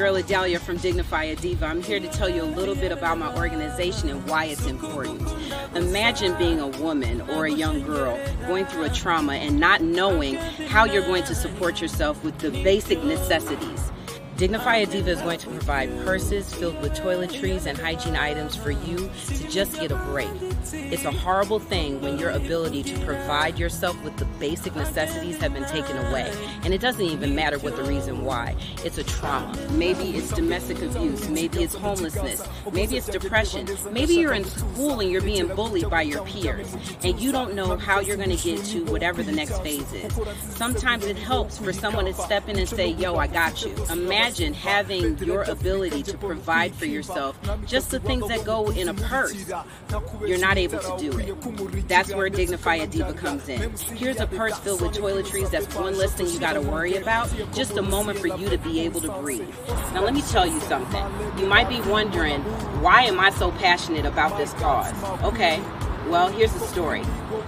Girl Adalia from Dignify a Diva. I'm here to tell you a little bit about my organization and why it's important. Imagine being a woman or a young girl going through a trauma and not knowing how you're going to support yourself with the basic necessities. Dignify a Diva is going to provide purses filled with toiletries and hygiene items for you to just get a break. It's a horrible thing when your ability to provide yourself with the basic necessities have been taken away. And it doesn't even matter what the reason why. It's a trauma. Maybe it's domestic abuse. Maybe it's homelessness. Maybe it's depression. Maybe you're in school and you're being bullied by your peers and you don't know how you're going to get to whatever the next phase is. Sometimes it helps for someone to step in and say, Yo, I got you. Imagine imagine having your ability to provide for yourself just the things that go in a purse. You're not able to do it. That's where Dignify Diva comes in. Here's a purse filled with toiletries. That's one less thing you got to worry about. Just a moment for you to be able to breathe. Now, let me tell you something. You might be wondering, why am I so passionate about this cause? Okay, well, here's the story.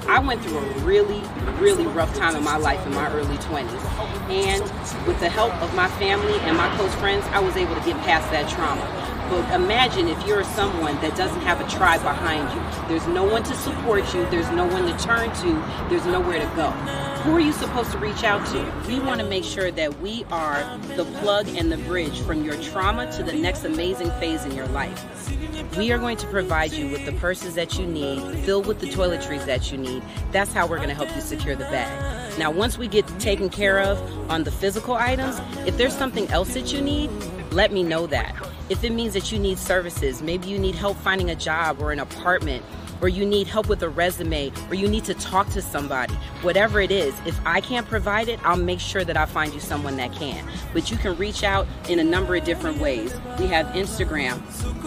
I went through a really, really rough time in my life in my early 20s. And with the help of my family and my close friends, I was able to get past that trauma. But imagine if you're someone that doesn't have a tribe behind you. There's no one to support you, there's no one to turn to, there's nowhere to go. Who are you supposed to reach out to? We want to make sure that we are the plug and the bridge from your trauma to the next amazing phase in your life. We are going to provide you with the purses that you need, filled with the toiletries that you need. That's how we're going to help you secure the bag. Now, once we get taken care of on the physical items, if there's something else that you need, let me know that. If it means that you need services, maybe you need help finding a job or an apartment or you need help with a resume, or you need to talk to somebody, whatever it is, if I can't provide it, I'll make sure that I find you someone that can. But you can reach out in a number of different ways. We have Instagram,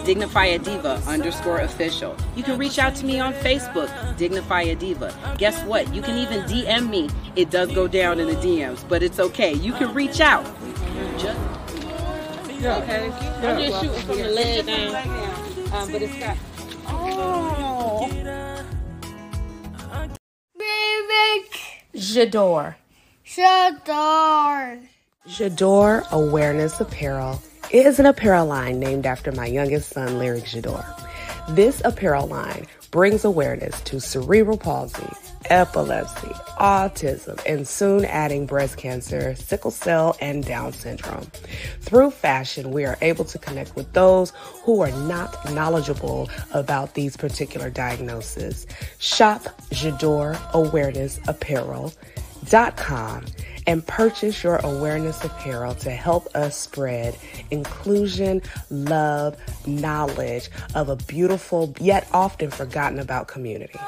Dignify a Diva underscore official. You can reach out to me on Facebook, Dignify a Diva. Guess what? You can even DM me. It does go down in the DMs, but it's okay. You can reach out. Just yeah. Okay. Yeah. I'm just shooting from the leg down. Um, but it's got. Oh. J'adore. J'adore. J'adore Awareness Apparel is an apparel line named after my youngest son, Lyric J'adore. This apparel line brings awareness to cerebral palsy, epilepsy, autism, and soon adding breast cancer, sickle cell, and Down syndrome. Through fashion, we are able to connect with those who are not knowledgeable about these particular diagnoses. Shop J'adore Awareness Apparel.com and purchase your awareness apparel to help us spread inclusion, love, knowledge of a beautiful yet often forgotten about community.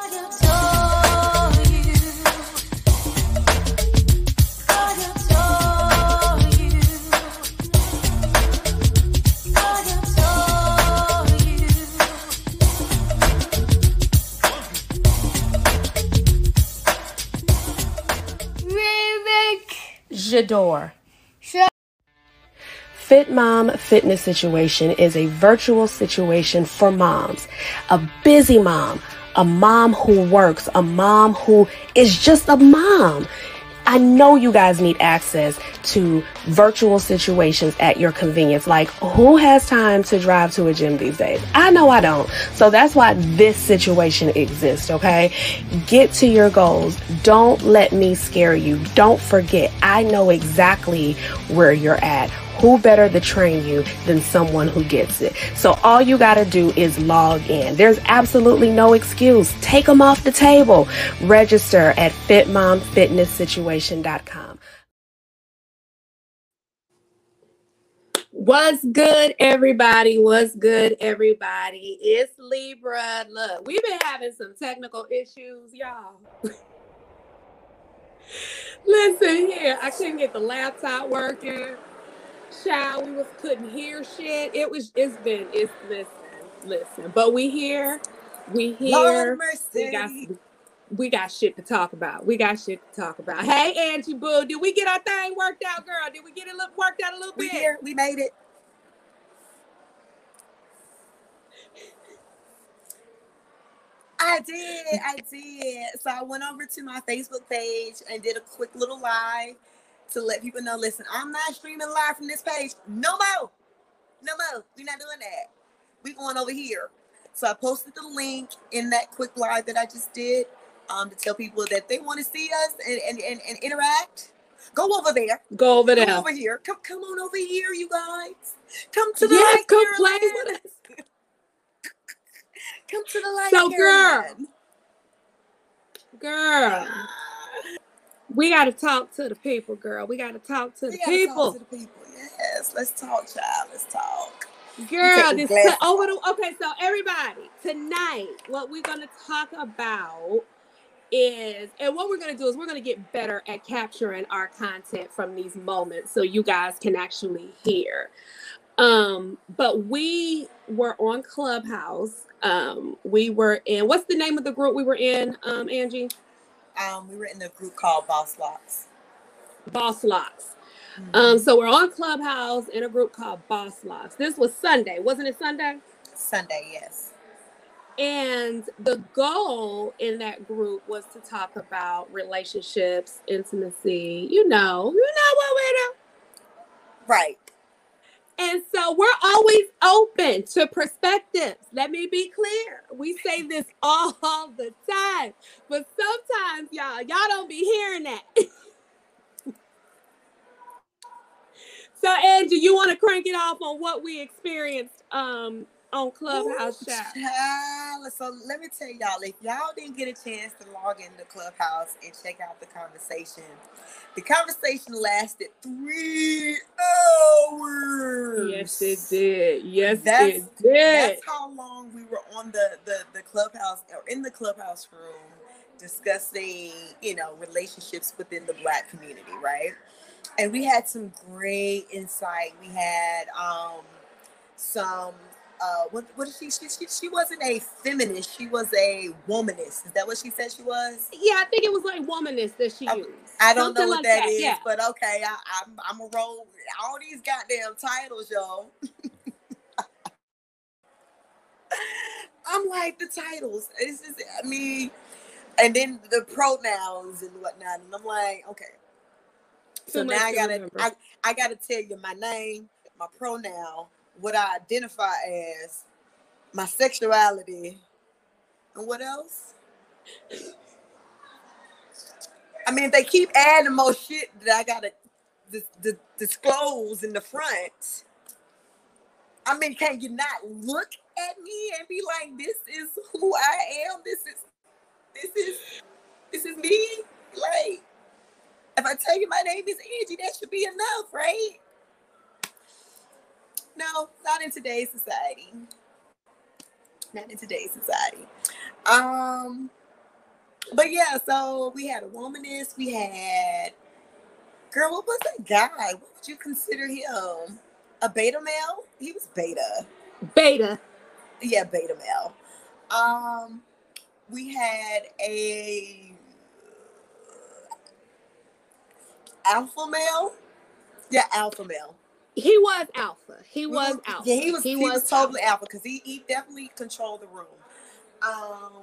J'adore. Fit Mom Fitness Situation is a virtual situation for moms. A busy mom, a mom who works, a mom who is just a mom. I know you guys need access to virtual situations at your convenience. Like, who has time to drive to a gym these days? I know I don't. So that's why this situation exists, okay? Get to your goals. Don't let me scare you. Don't forget, I know exactly where you're at who better to train you than someone who gets it? So all you got to do is log in. There's absolutely no excuse. Take them off the table. Register at fitmomfitnesssituation.com. What's good, everybody? What's good, everybody? It's Libra. Look, we've been having some technical issues, y'all. Listen here, I couldn't get the laptop working child, we was couldn't hear shit. It was it's been it's listen, listen. But we here, we here. We got we got shit to talk about. We got shit to talk about. Hey Angie Boo, did we get our thing worked out, girl? Did we get it look worked out a little we bit? We here, we made it. I did, I did. So I went over to my Facebook page and did a quick little live to let people know. Listen, I'm not streaming live from this page. No more. No more. We're not doing that. We going over here. So I posted the link in that quick live that I just did um, to tell people that they want to see us and, and, and, and interact. Go over there. Go over there. Come over here. Come come on over here, you guys. Come to the Yes, light. come play with us. Come to the light. So, girl, Girl, we got to talk to the people, girl. We got to talk to the people. talk to the people. Yes, let's talk, child. Let's talk. Girl, this glasses over the okay. So everybody, tonight, what we're gonna talk about is, and what we're gonna do is we're gonna get better at capturing our content from these moments, so you guys can actually hear. Um, but we were on Clubhouse. Um, we were in what's the name of the group we were in, um, Angie? Um, we were in a group called Boss Locks. Boss Locks. Um, so we're on Clubhouse in a group called Boss Locks. This was Sunday, wasn't it Sunday? Sunday, yes. And the goal in that group was to talk about relationships, intimacy, you know, you know what we do. Right. And so we're always open to perspectives. Let me be clear. We say this all the time, but sometimes y'all, y'all don't be hearing that. so Angie, you want to crank it off on what we experienced um on Clubhouse Ooh, chat? child. So let me tell y'all, if y'all didn't get a chance to log into Clubhouse and check out the conversation, the conversation lasted three hours. Yes, it did. Yes, That's- it did. That's how long we were on the, the the clubhouse or in the clubhouse room discussing, you know, relationships within the black community, right? And we had some great insight. We had um some uh what what is she she, she she wasn't a feminist, she was a womanist. Is that what she said she was? Yeah, I think it was like womanist that she I- used. I don't Something know what like that is, Yeah. but okay, I, I'm I'm a roll all these goddamn titles, y'all. I'm like the titles. It's just, I mean, and then the pronouns and whatnot, and I'm like, okay. So much now I gotta. I, I gotta tell you my name, my pronoun, what I identify as, my sexuality, and what else? I mean, they keep adding more shit that I gotta dis- disclose in the front. I mean, can you not look at me and be like, "This is who I am. This is, this is, this is me." Like, if I tell you my name is Angie, that should be enough, right? No, not in today's society. Not in today's society. Um, but yeah, so we had a womanist, we had girl, what was that guy? What would you consider him? A beta male? He was beta. Beta. Yeah, beta male. Um, we had a alpha male. Yeah, alpha male. He was alpha. He was alpha. Yeah, he was. He, was, alpha. totally alpha because he he definitely controlled the room. Um,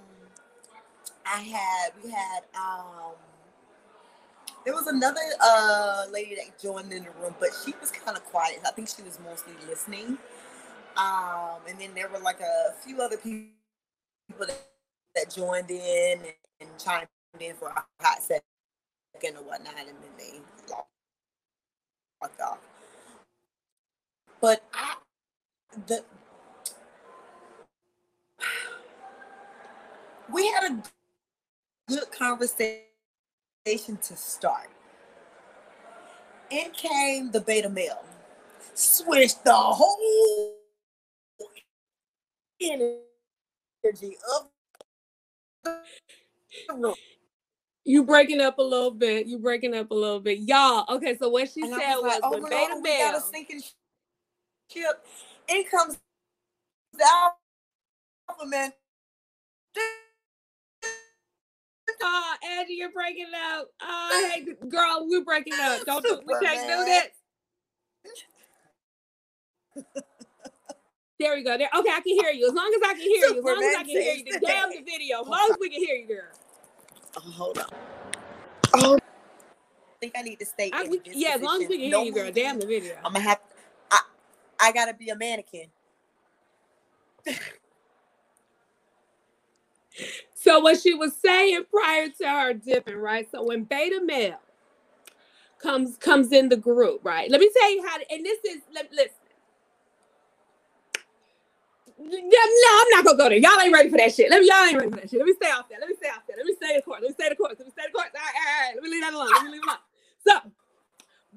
I had we had um. There was another uh lady that joined in the room, but she was kind of quiet. I think she was mostly listening. Um, and then there were like a few other people that, that joined in and, and chimed in for a hot second or whatnot, and then they locked off. But I, the we had a good conversation to start. In came the beta male, switched the whole energy of the room. You breaking up a little bit. You breaking up a little bit. Y'all, okay, so what she And said was was like, oh no, Beta Male. A sinking ship. In comes the alpha man. Ah, oh, Angie, you're breaking up. Oh, hey, girl, we're breaking up. Don't do, we can't do this. There we go. There. Okay, I can hear you. As long as I can hear you. As long as I can hear you. The damn the video. As long as we can hear you, girl. Oh, hold on. Oh, I think I need to stay. I, in we, this yeah, as long as we can No hear you, girl. Damn the video. I'm gonna have. I I gotta be a mannequin. So what she was saying prior to her dipping, right? So when beta male comes comes in the group, right? Let me tell you how to, and this is let, listen. No, I'm not gonna go there. Y'all ain't ready for that shit. Let me y'all ain't ready for that shit. Let me stay off there. Let me stay off there. Let me stay the course. Let me stay the course. Let me stay the course. All right, all right, all right. Let me leave that alone. Let me leave it alone. So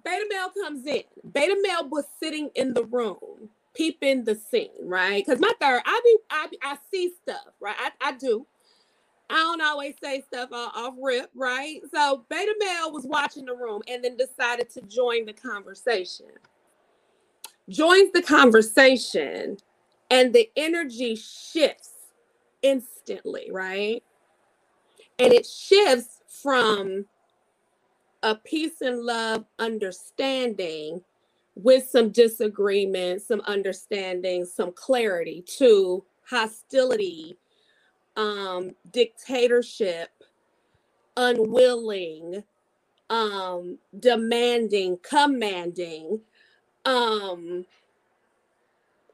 beta male comes in. Beta male was sitting in the room, peeping the scene, right? Because my third, I be I be, I see stuff, right? I, I do. I don't always say stuff off, rip, right? So beta male was watching the room and then decided to join the conversation. Joins the conversation and the energy shifts instantly, right? And it shifts from a peace and love understanding with some disagreement, some understanding, some clarity to hostility, um, dictatorship, unwilling, um, demanding, commanding. Um,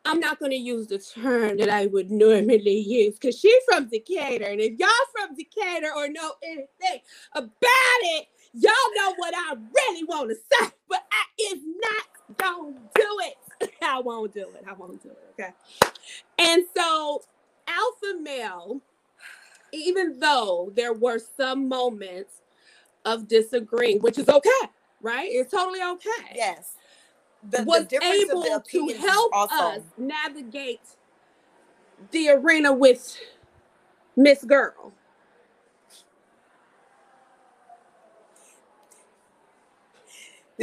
I'm not going to use the term that I would normally use because she's from Decatur. And if y'all from Decatur or know anything about it, y'all know what I really want to say. But I is not going to do it. I won't do it. I won't do it. Okay. And so, alpha male, even though there were some moments of disagreeing, which is okay, right? It's totally okay Yes. The, the was of able the to help also us navigate the arena with Miss Girl.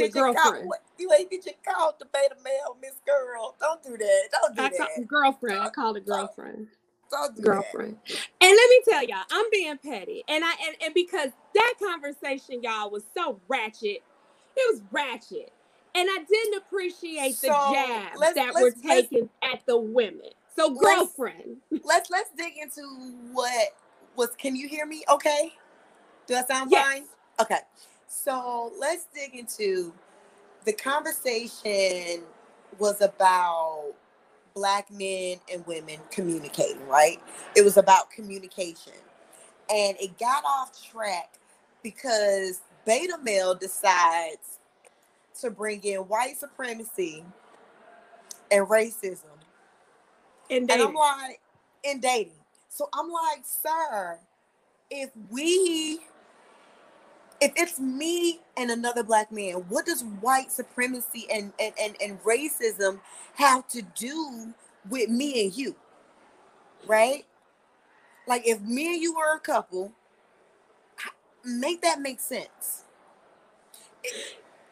Did With you call, girlfriend. you ain't did you call the beta male Miss Girl? Don't do that. Don't do I that. call, girlfriend. I called it girlfriend. Don't do Girlfriend. And let me tell y'all, I'm being petty. And I and, and because that conversation, y'all, was so ratchet. It was ratchet. And I didn't appreciate the So, jabs let's- that let's- were taken at the women. So Let's- girlfriend. Let's let's dig into what was. Can you hear me? Okay. Do I sound Yes. fine? Okay. So let's dig into the conversation was about black men and women communicating, right? It was about communication. And it got off track because beta male decides to bring in white supremacy and racism. And, And I'm like, in dating. So I'm like, sir, if we, if it's me and another black man, what does white supremacy and and and, and racism have to do with me and you? Right? Like if me and you were a couple, make that make sense.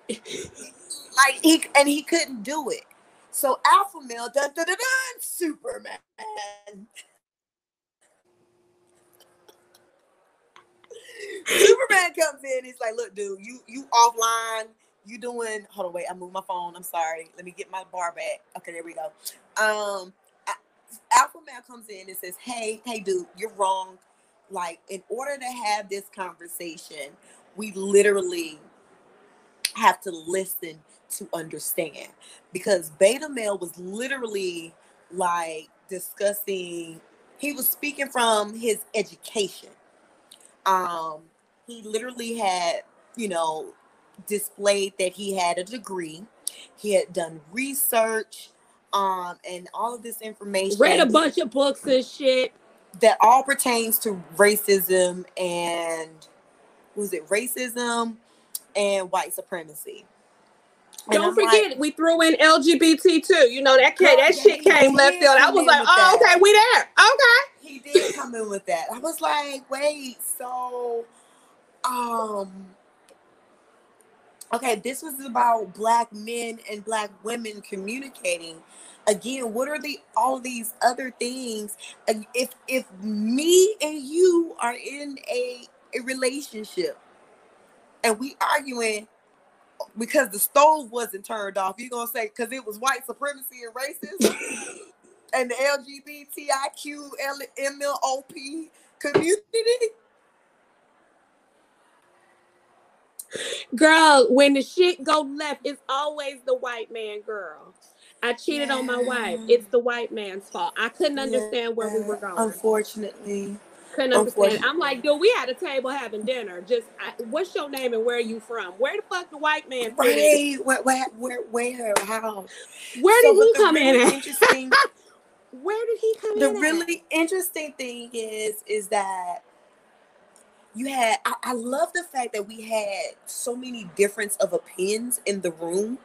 like he and he couldn't do it. So alpha male, dun dun dun, dun Superman. Superman comes in. He's like, "Look, dude, you you offline. You doing? Hold on, wait. I moved my phone. I'm sorry. Let me get my bar back. Okay, there we go. Um, a- Alpha Male comes in and says, "Hey, hey, dude, you're wrong. Like, in order to have this conversation, we literally have to listen to understand because Beta Male was literally like discussing. He was speaking from his education." um he literally had you know displayed that he had a degree he had done research um and all of this information read a bunch of books and shit. that all pertains to racism and was it racism and white supremacy And Don't I'm forget, like, we threw in LGBT too. You know that came, that shit came left field. I was like, oh, that. okay, we there. Okay. he did come in with that. I was like, wait, so um okay, this was about black men and black women communicating. Again, what are the all these other things? If if me and you are in a, a relationship and we arguing because the stove wasn't turned off, you're gonna say because it was white supremacy and racism and the LGBTIQ MLOP community. Girl, when the shit go left, it's always the white man, girl. I cheated yeah. on my wife. It's the white man's fault. I couldn't understand yeah. where we were going. Unfortunately. Couldn't understand. I'm like, dude, we at a table having dinner. Just, I, what's your name and where are you from? Where the fuck the white man? Right. Where, where, where, where, how? Where did so, he come in? Interesting. where did he come the in? The really interesting thing is, is that you had I, I, love the fact that we had so many difference of opinions in the room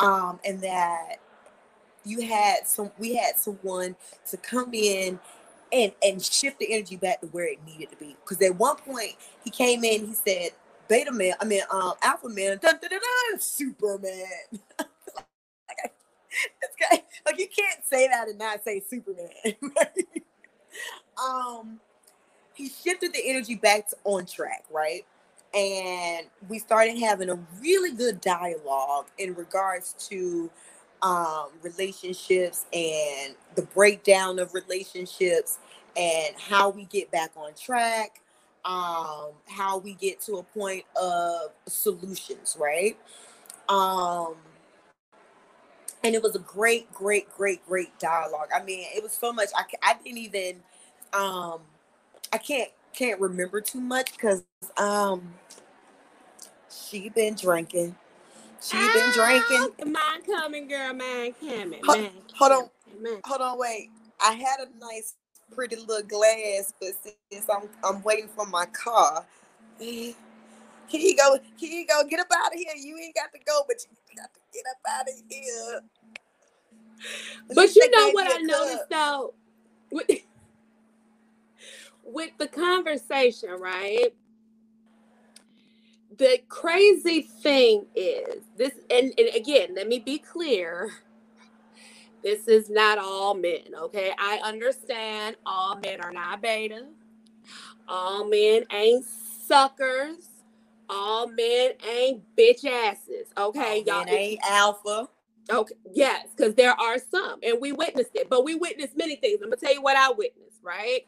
um and that you had some we had someone to come in and and shift the energy back to where it needed to be. Because at one point he came in he said beta man i mean um alpha man dun, dun, dun, dun, superman. Like, like you can't say that and not say superman um he shifted the energy back to on track, right? And we started having a really good dialogue in regards to um, relationships and the breakdown of relationships and how we get back on track, um, how we get to a point of solutions, right? Um, and it was a great, great, great, great dialogue. I mean, it was so much. I, I didn't even um, I can't can't remember too much because um she been drinking. She been ah, drinking. Mine coming, girl. Mine coming. Hold, man, hold on. Man. Hold on. Wait. I had a nice, pretty little glass, but since I'm I'm waiting for my car. Here you go. Here you go. Get up out of here. You ain't got to go, but you got to get up out of here. But, but you know what I noticed though with the conversation, right? The crazy thing is this, and, and again, let me be clear. This is not all men, okay? I understand all men are not beta. All men ain't suckers. All men ain't bitch asses. Okay, all y'all ain't alpha. Okay, yes, because there are some, and we witnessed it, but we witnessed many things. I'm gonna tell you what I witnessed, right?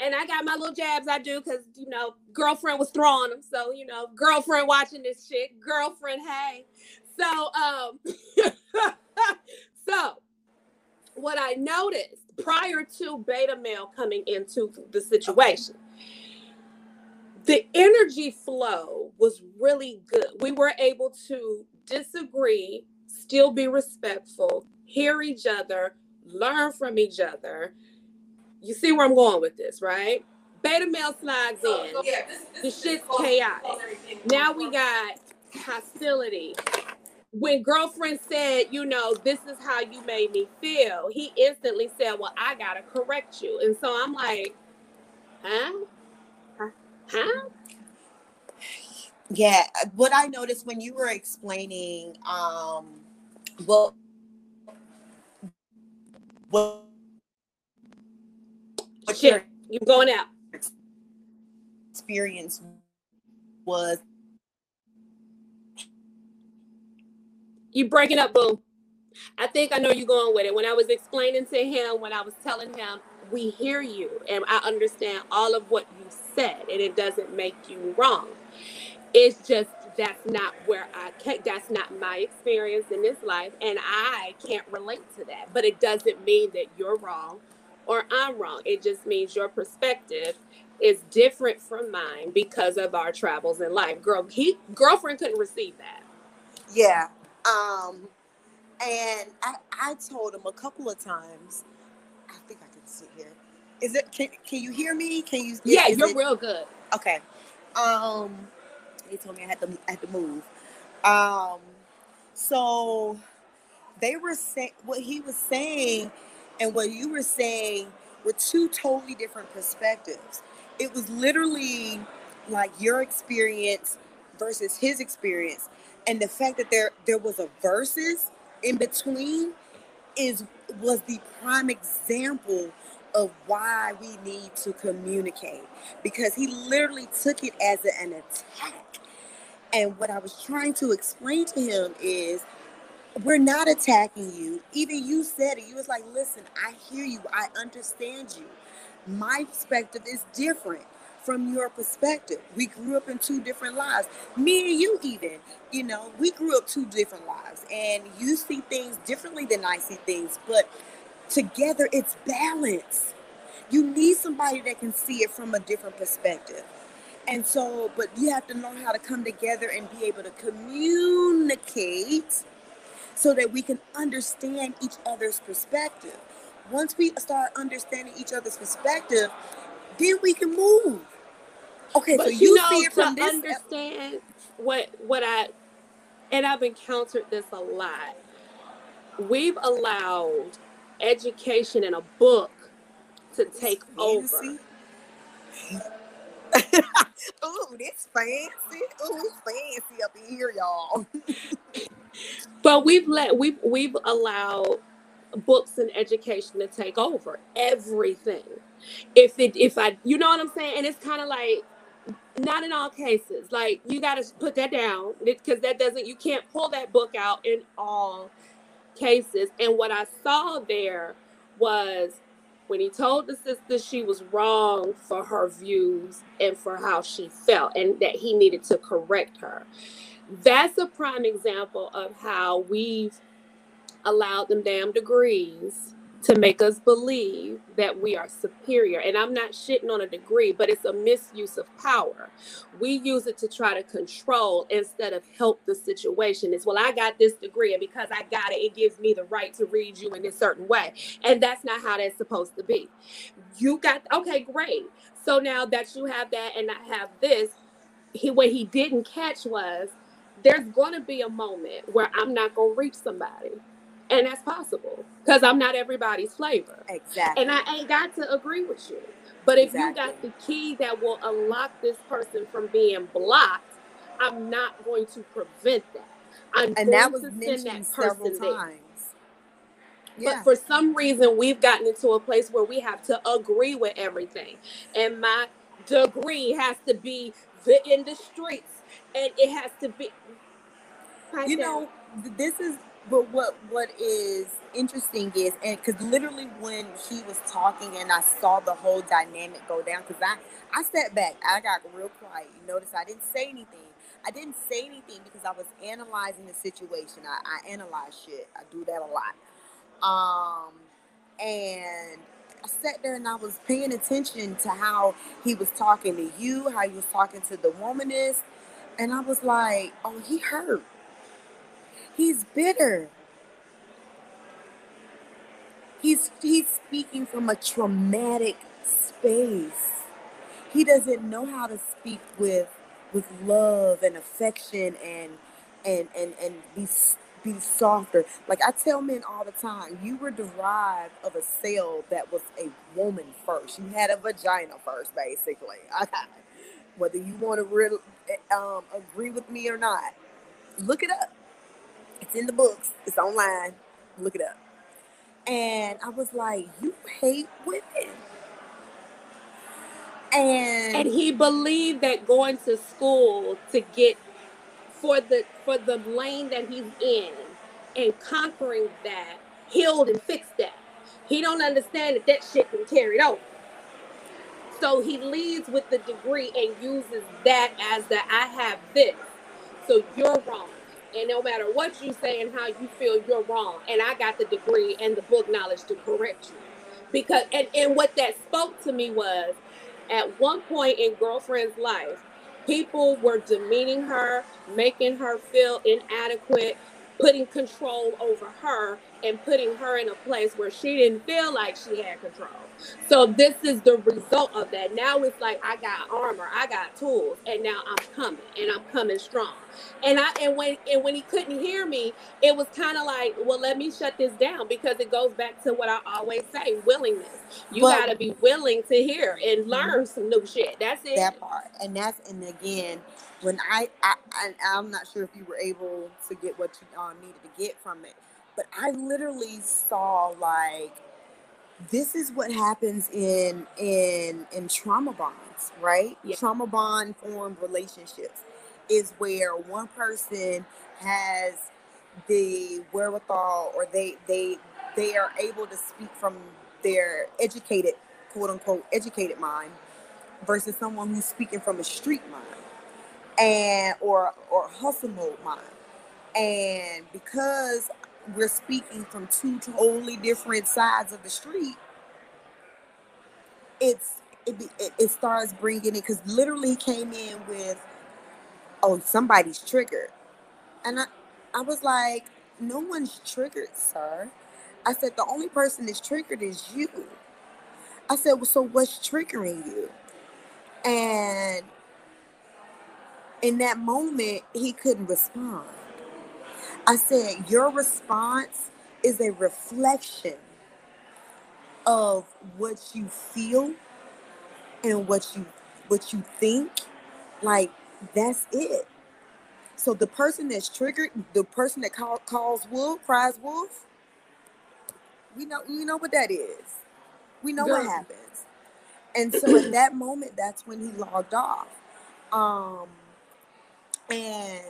And I got my little jabs I do because you know girlfriend was throwing them. So you know girlfriend watching this shit. Girlfriend, hey. So um, so what I noticed prior to beta male coming into the situation. The energy flow was really good. We were able to disagree, still be respectful, hear each other, learn from each other, you see where I'm going with this, right? Beta male slides in. Yeah, this, this, the shit's chaotic. Now we got hostility. When girlfriend said, you know, this is how you made me feel, he instantly said, Well, I gotta correct you. And so I'm like, huh? Huh? Yeah, what I noticed when you were explaining um well Shit, you're going out. Experience was. You breaking up, boo. I think I know you're going with it. When I was explaining to him, when I was telling him, we hear you and I understand all of what you said, and it doesn't make you wrong. It's just that's not where I can that's not my experience in this life, and I can't relate to that. But it doesn't mean that you're wrong or I'm wrong. It just means your perspective is different from mine because of our travels in life. Girl, he girlfriend couldn't receive that. Yeah. Um and I I told him a couple of times. I think I can sit here. Is it can, can you hear me? Can you Yeah, you're it, real good. Okay. Um he told me I had to I had to move. Um so they were saying what he was saying and what you were saying were two totally different perspectives. It was literally like your experience versus his experience. And the fact that there there was a versus in between is was the prime example of why we need to communicate because he literally took it as an attack. And what I was trying to explain to him is we're not attacking you. Even you said it. You was like, listen, I hear you. I understand you. My perspective is different from your perspective. We grew up in two different lives. Me and you, even, you know, we grew up two different lives, and you see things differently than I see things, but together it's balance. You need somebody that can see it from a different perspective. And so, but you have to know how to come together and be able to communicate so that we can understand each other's perspective. Once we start understanding each other's perspective, then we can move. Okay, but so you, you know, see it from to this. understand what what I and I've encountered this a lot. We've allowed education in a book to take over. Ooh, this fancy. Ooh, it's fancy up in here, y'all. But we've let we've we've allowed books and education to take over everything. If it if I you know what I'm saying, and it's kind of like not in all cases. Like you got to put that down because that doesn't you can't pull that book out in all cases. And what I saw there was when he told the sister she was wrong for her views and for how she felt and that he needed to correct her. That's a prime example of how we've allowed them damn degrees to make us believe that we are superior. And I'm not shitting on a degree, but it's a misuse of power. We use it to try to control instead of help the situation. It's, well, I got this degree, and because I got it, it gives me the right to read you in a certain way. And that's not how that's supposed to be. You got, okay, great. So now that you have that and I have this, he, what he didn't catch was there's going to be a moment where I'm not going to reach somebody. And that's possible because I'm not everybody's flavor. Exactly. And I ain't got to agree with you. But if you got the key that will unlock this person from being blocked, I'm not going to prevent that. I'm and going that was to send mentioned that several person there. times. But Yeah. for some reason, we've gotten into a place where we have to agree with everything. And my degree has to be the, in the streets. And it has to be. You know this is but what what is interesting is and because literally when he was talking and i saw the whole dynamic go down because i i sat back i got real quiet. You notice i didn't say anything. I didn't say anything because i was analyzing the situation. I, I analyze shit. I do that a lot. Um and I sat there and I was paying attention to how he was talking to you, how he was talking to the womanist, and I was like, "Oh, he hurt. He's bitter. He's he's speaking from a traumatic space. He doesn't know how to speak with with love and affection and and and and be be softer. Like I tell men all the time, you were derived of a cell that was a woman first. You had a vagina first, basically. Whether you want to re- um, agree with me or not, look it up. It's in the books. It's online. Look it up. And I was like, you hate women. And, and he believed that going to school to get for the for the lane that he's in and conquering that healed and fixed that he don't understand that that shit can carry over so he leads with the degree and uses that as the i have this. So you're wrong. And no matter what you say and how you feel you're wrong. And i got the degree and the book knowledge to correct you. Because and, and what that spoke to me was at one point in girlfriend's life people were demeaning her making her feel inadequate putting control over her and putting her in a place where she didn't feel like she had control. So this is the result of that. Now it's like i got armor i got tools and now i'm coming and i'm coming strong. And i and when and when he couldn't hear me it was kind of like well let me shut this down because it goes back to what i always say willingness. You But- got to be willing to hear and learn some new shit. That's it. That part. And that's and again, when I, I, I I'm not sure if you were able to get what you um, needed to get from it, but I literally saw like this is what happens in in in trauma bonds, right? Yeah. Trauma bond formed relationships is where one person has the wherewithal or they they they are able to speak from their educated quote unquote educated mind versus someone who's speaking from a street mind and or or hustle mode mind. And because we're speaking from two totally different sides of the street, it's it, it, starts bringing it because literally came in with, oh, somebody's triggered, and I I was like, no one's triggered, sir. I said the only person that's triggered is you. I said, well, so what's triggering you? And in that moment, he couldn't respond. I said, Your response is a reflection of what you feel and what you what you think. Like that's it. So the person that's triggered, the person that call, calls wolf, cries wolf, we know you know what that is. We know what happens. And so in that moment, that's when he logged off. Um and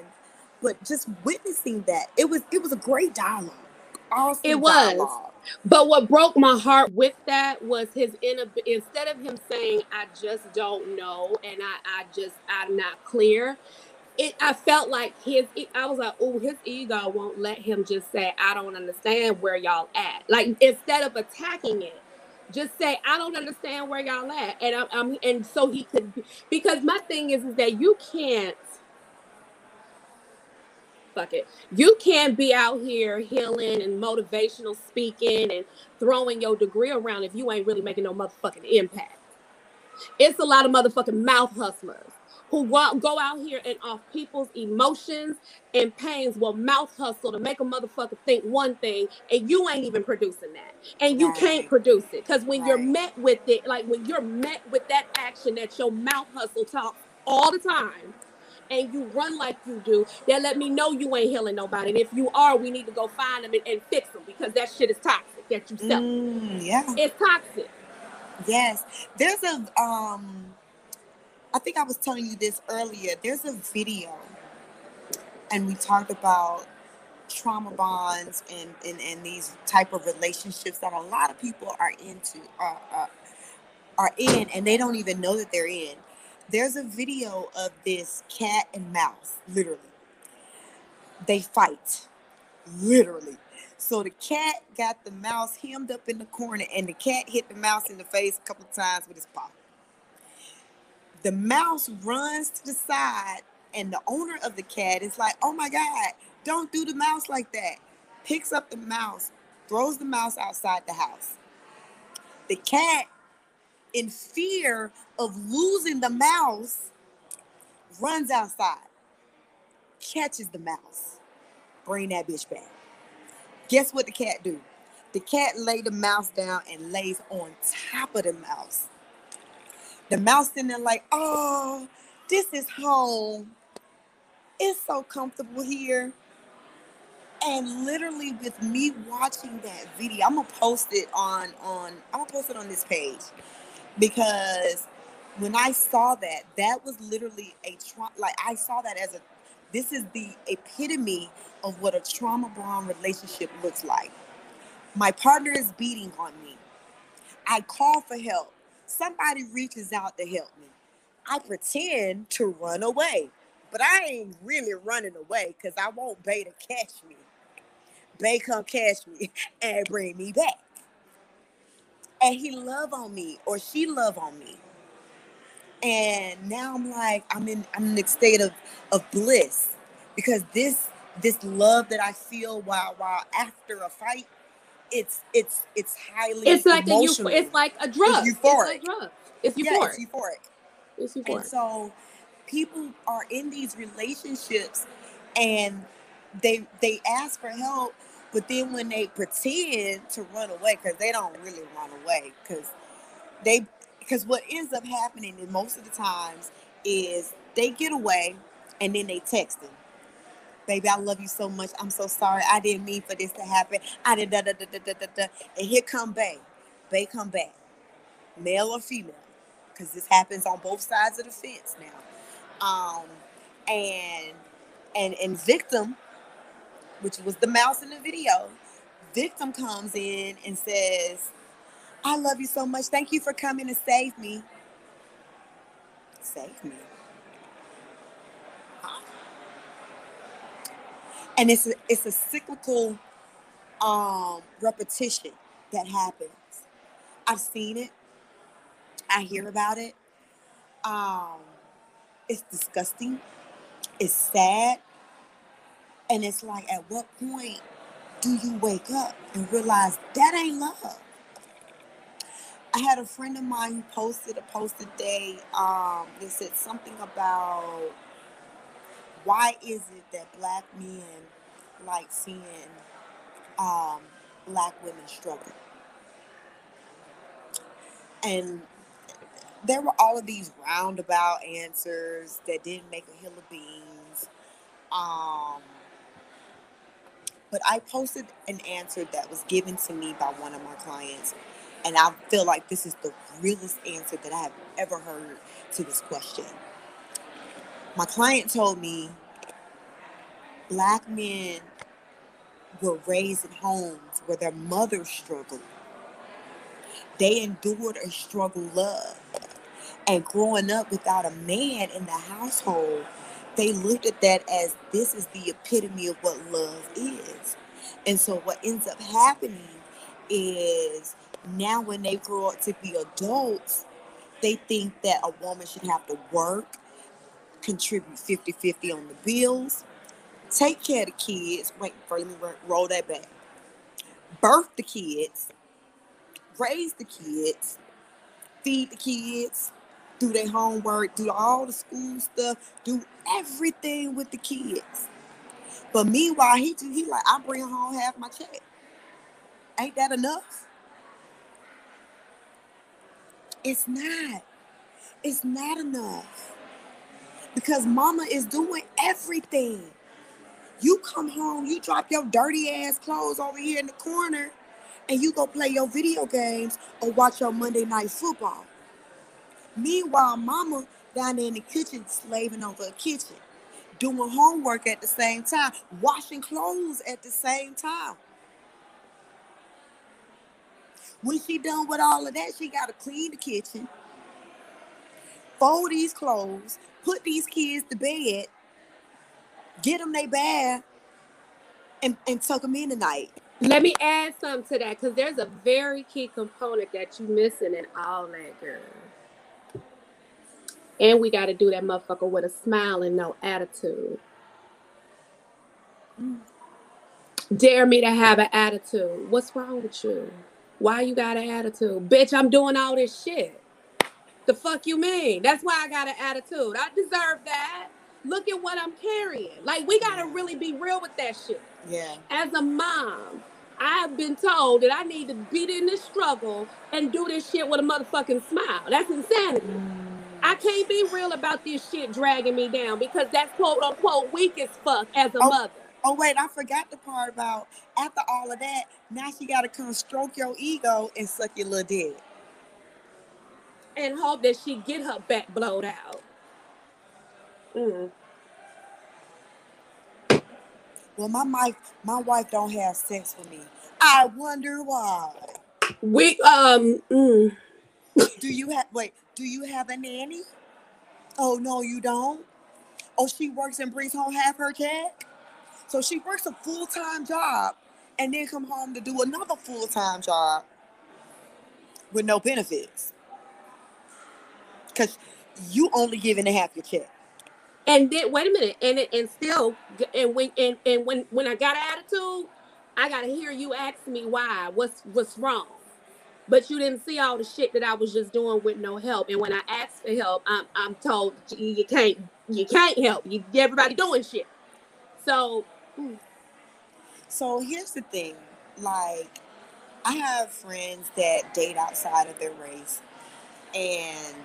but just witnessing that it was it was a great dialogue awesome it was dialogue. but what broke my heart with that was his instead of him saying i just don't know and i i just i'm not clear it i felt like his i was like oh his ego won't let him just say i don't understand where y'all at like instead of attacking it just say i don't understand where y'all at and i'm, I'm and so he could because my thing is is that you can't fuck it. You can't be out here healing and motivational speaking and throwing your degree around if you ain't really making no motherfucking impact. It's a lot of motherfucking mouth hustlers who want, go out here and off people's emotions and pains will mouth hustle to make a motherfucker think one thing and you ain't even producing that and you right. can't produce it because when right. you're met with it like when you're met with that action that your mouth hustle talks all the time and you run like you do, then let me know you ain't healing nobody. And if you are, we need to go find them and, and fix them because that shit is toxic that you sell. Mm, yeah. It's toxic. Yes. There's a um I think I was telling you this earlier. There's a video and we talked about trauma bonds and, and, and these type of relationships that a lot of people are into are, are, are in and they don't even know that they're in there's a video of this cat and mouse, literally. They fight, literally. So the cat got the mouse hemmed up in the corner, and the cat hit the mouse in the face a couple times with his paw. The mouse runs to the side, and the owner of the cat is like, Oh my God, don't do the mouse like that. Picks up the mouse, throws the mouse outside the house. The cat in fear of losing the mouse, runs outside, catches the mouse, bring that bitch back. Guess what the cat do? The cat lay the mouse down and lays on top of the mouse. The mouse in there like, oh, this is home. It's so comfortable here. And literally with me watching that video, I'm gonna post it on on I'm gonna post it on this page because when I saw that, that was literally a trauma. Like I saw that as a, this is the epitome of what a trauma bond relationship looks like. My partner is beating on me. I call for help. Somebody reaches out to help me. I pretend to run away, but I ain't really running away because I want Bay to catch me. Bay come catch me and bring me back and he love on me or she love on me and now i'm like i'm in i'm in a state of of bliss because this this love that i feel while while after a fight it's it's it's highly it's like emotional. a it's like a drug it's euphoric it's, drug. it's euphoric yeah, it's euphoric it's euphoric and so people are in these relationships and they they ask for help but then when they pretend to run away, because they don't really run away, because they because what ends up happening is most of the times is they get away and then they text them. Baby, I love you so much. I'm so sorry. I didn't mean for this to happen. I did da da da da da da. da. And here come Bay. Bay come back. Male or female. Because this happens on both sides of the fence now. Um and and and victim which was the mouse in the video, victim comes in and says, I love you so much. Thank you for coming to save me. save me. And it's a, it's a cyclical um, repetition that happens. I've seen it. I hear about it. Um, it's disgusting. It's sad. And it's like, at what point do you wake up and realize that ain't love? I had a friend of mine who posted a post today um, that said something about why is it that black men like seeing um, black women struggle? And there were all of these roundabout answers that didn't make a hill of beans. Um, but I posted an answer that was given to me by one of my clients, and I feel like this is the realest answer that I have ever heard to this question. My client told me black men were raised in homes where their mothers struggled. They endured a struggle love. And growing up without a man in the household, they looked at that as this is the epitome of what love is. And so what ends up happening is now when they grow up to be adults, they think that a woman should have to work, contribute 50 50 on the bills, take care of the kids. Wait, let me roll that back. Birth the kids, raise the kids, feed the kids, do their homework, do all the school stuff, do everything with the kids. But meanwhile, he he like I bring home half my check. Ain't that enough? It's not. It's not enough. Because mama is doing everything. You come home, you drop your dirty ass clothes over here in the corner, and you go play your video games or watch your Monday night football. Meanwhile, mama down there in the kitchen slaving over a kitchen, doing homework at the same time, washing clothes at the same time. When she done with all of that, she got to clean the kitchen, fold these clothes, put these kids to bed, get them their bath, and, and tuck them in tonight. Let me add something to that because there's a very key component that you're missing in all that, girl. And we got to do that motherfucker with a smile and no attitude. Dare me to have an attitude. What's wrong with you? Why you got an attitude? Bitch, I'm doing all this shit. The fuck you mean? That's why I got an attitude. I deserve that. Look at what I'm carrying. Like, we got to really be real with that shit. Yeah. As a mom, I've been told that I need to beat in this struggle and do this shit with a motherfucking smile. That's insanity. Mm. I can't be real about this shit dragging me down because that's quote unquote weak as fuck as a oh, mother. Oh wait, I forgot the part about after all of that, now she gotta come stroke your ego and suck your little dick. And hope that she get her back blowed out. Mm. Well, my wife, my wife don't have sex with me. I wonder why. We um. Mm. Do you have wait? Do you have a nanny? Oh, no, you don't? Oh, she works and brings home half her check? So she works a full time job and then come home to do another full time job with no benefits. Because you only giving a half your check. And then wait a minute, and and still, and when and, and when when I got attitude, I gotta hear you ask me why. What's what's wrong? But you didn't see all the shit that I was just doing with no help. And when I asked for help, I'm I'm told you can't you can't help. You everybody doing shit. So hmm. So here's the thing, like I have friends that date outside of their race and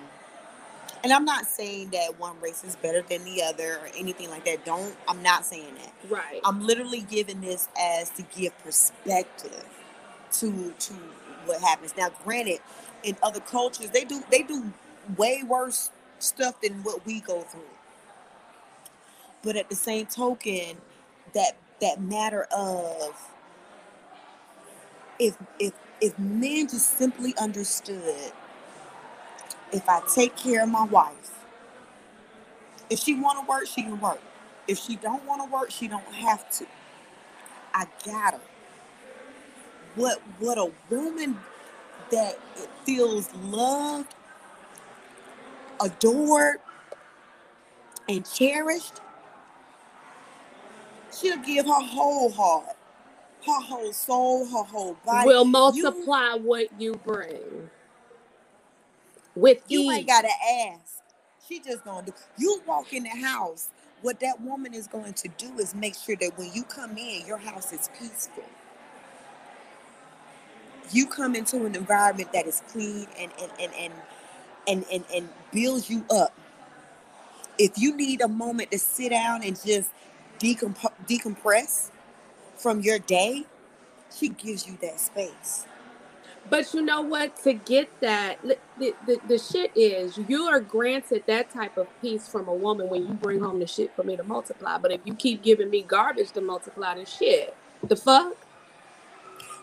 and I'm not saying that one race is better than the other or anything like that. Don't I'm not saying that. Right. I'm literally giving this as to give perspective to to what happens. Now, granted, in other cultures, they do they do way worse stuff than what we go through. But at the same token, that that matter of if if if men just simply understood if I take care of my wife, If she want to work, she can work. If she don't want to work, she don't have to. I got her. What what a woman that feels loved, adored, and cherished, she'll give her whole heart, her whole soul, her whole body. Will multiply you, what you bring. With you ease. ain't gotta ask. She just gonna do. You walk in the house. What that woman is going to do is make sure that when you come in, your house is peaceful. You come into an environment that is clean and and and and and, and, and builds you up. If you need a moment to sit down and just decomp- decompress from your day, she gives you that space. But you know what? To get that, the, the, the shit is you are granted that type of peace from a woman when you bring home the shit for me to multiply. But if you keep giving me garbage to multiply the shit, the fuck?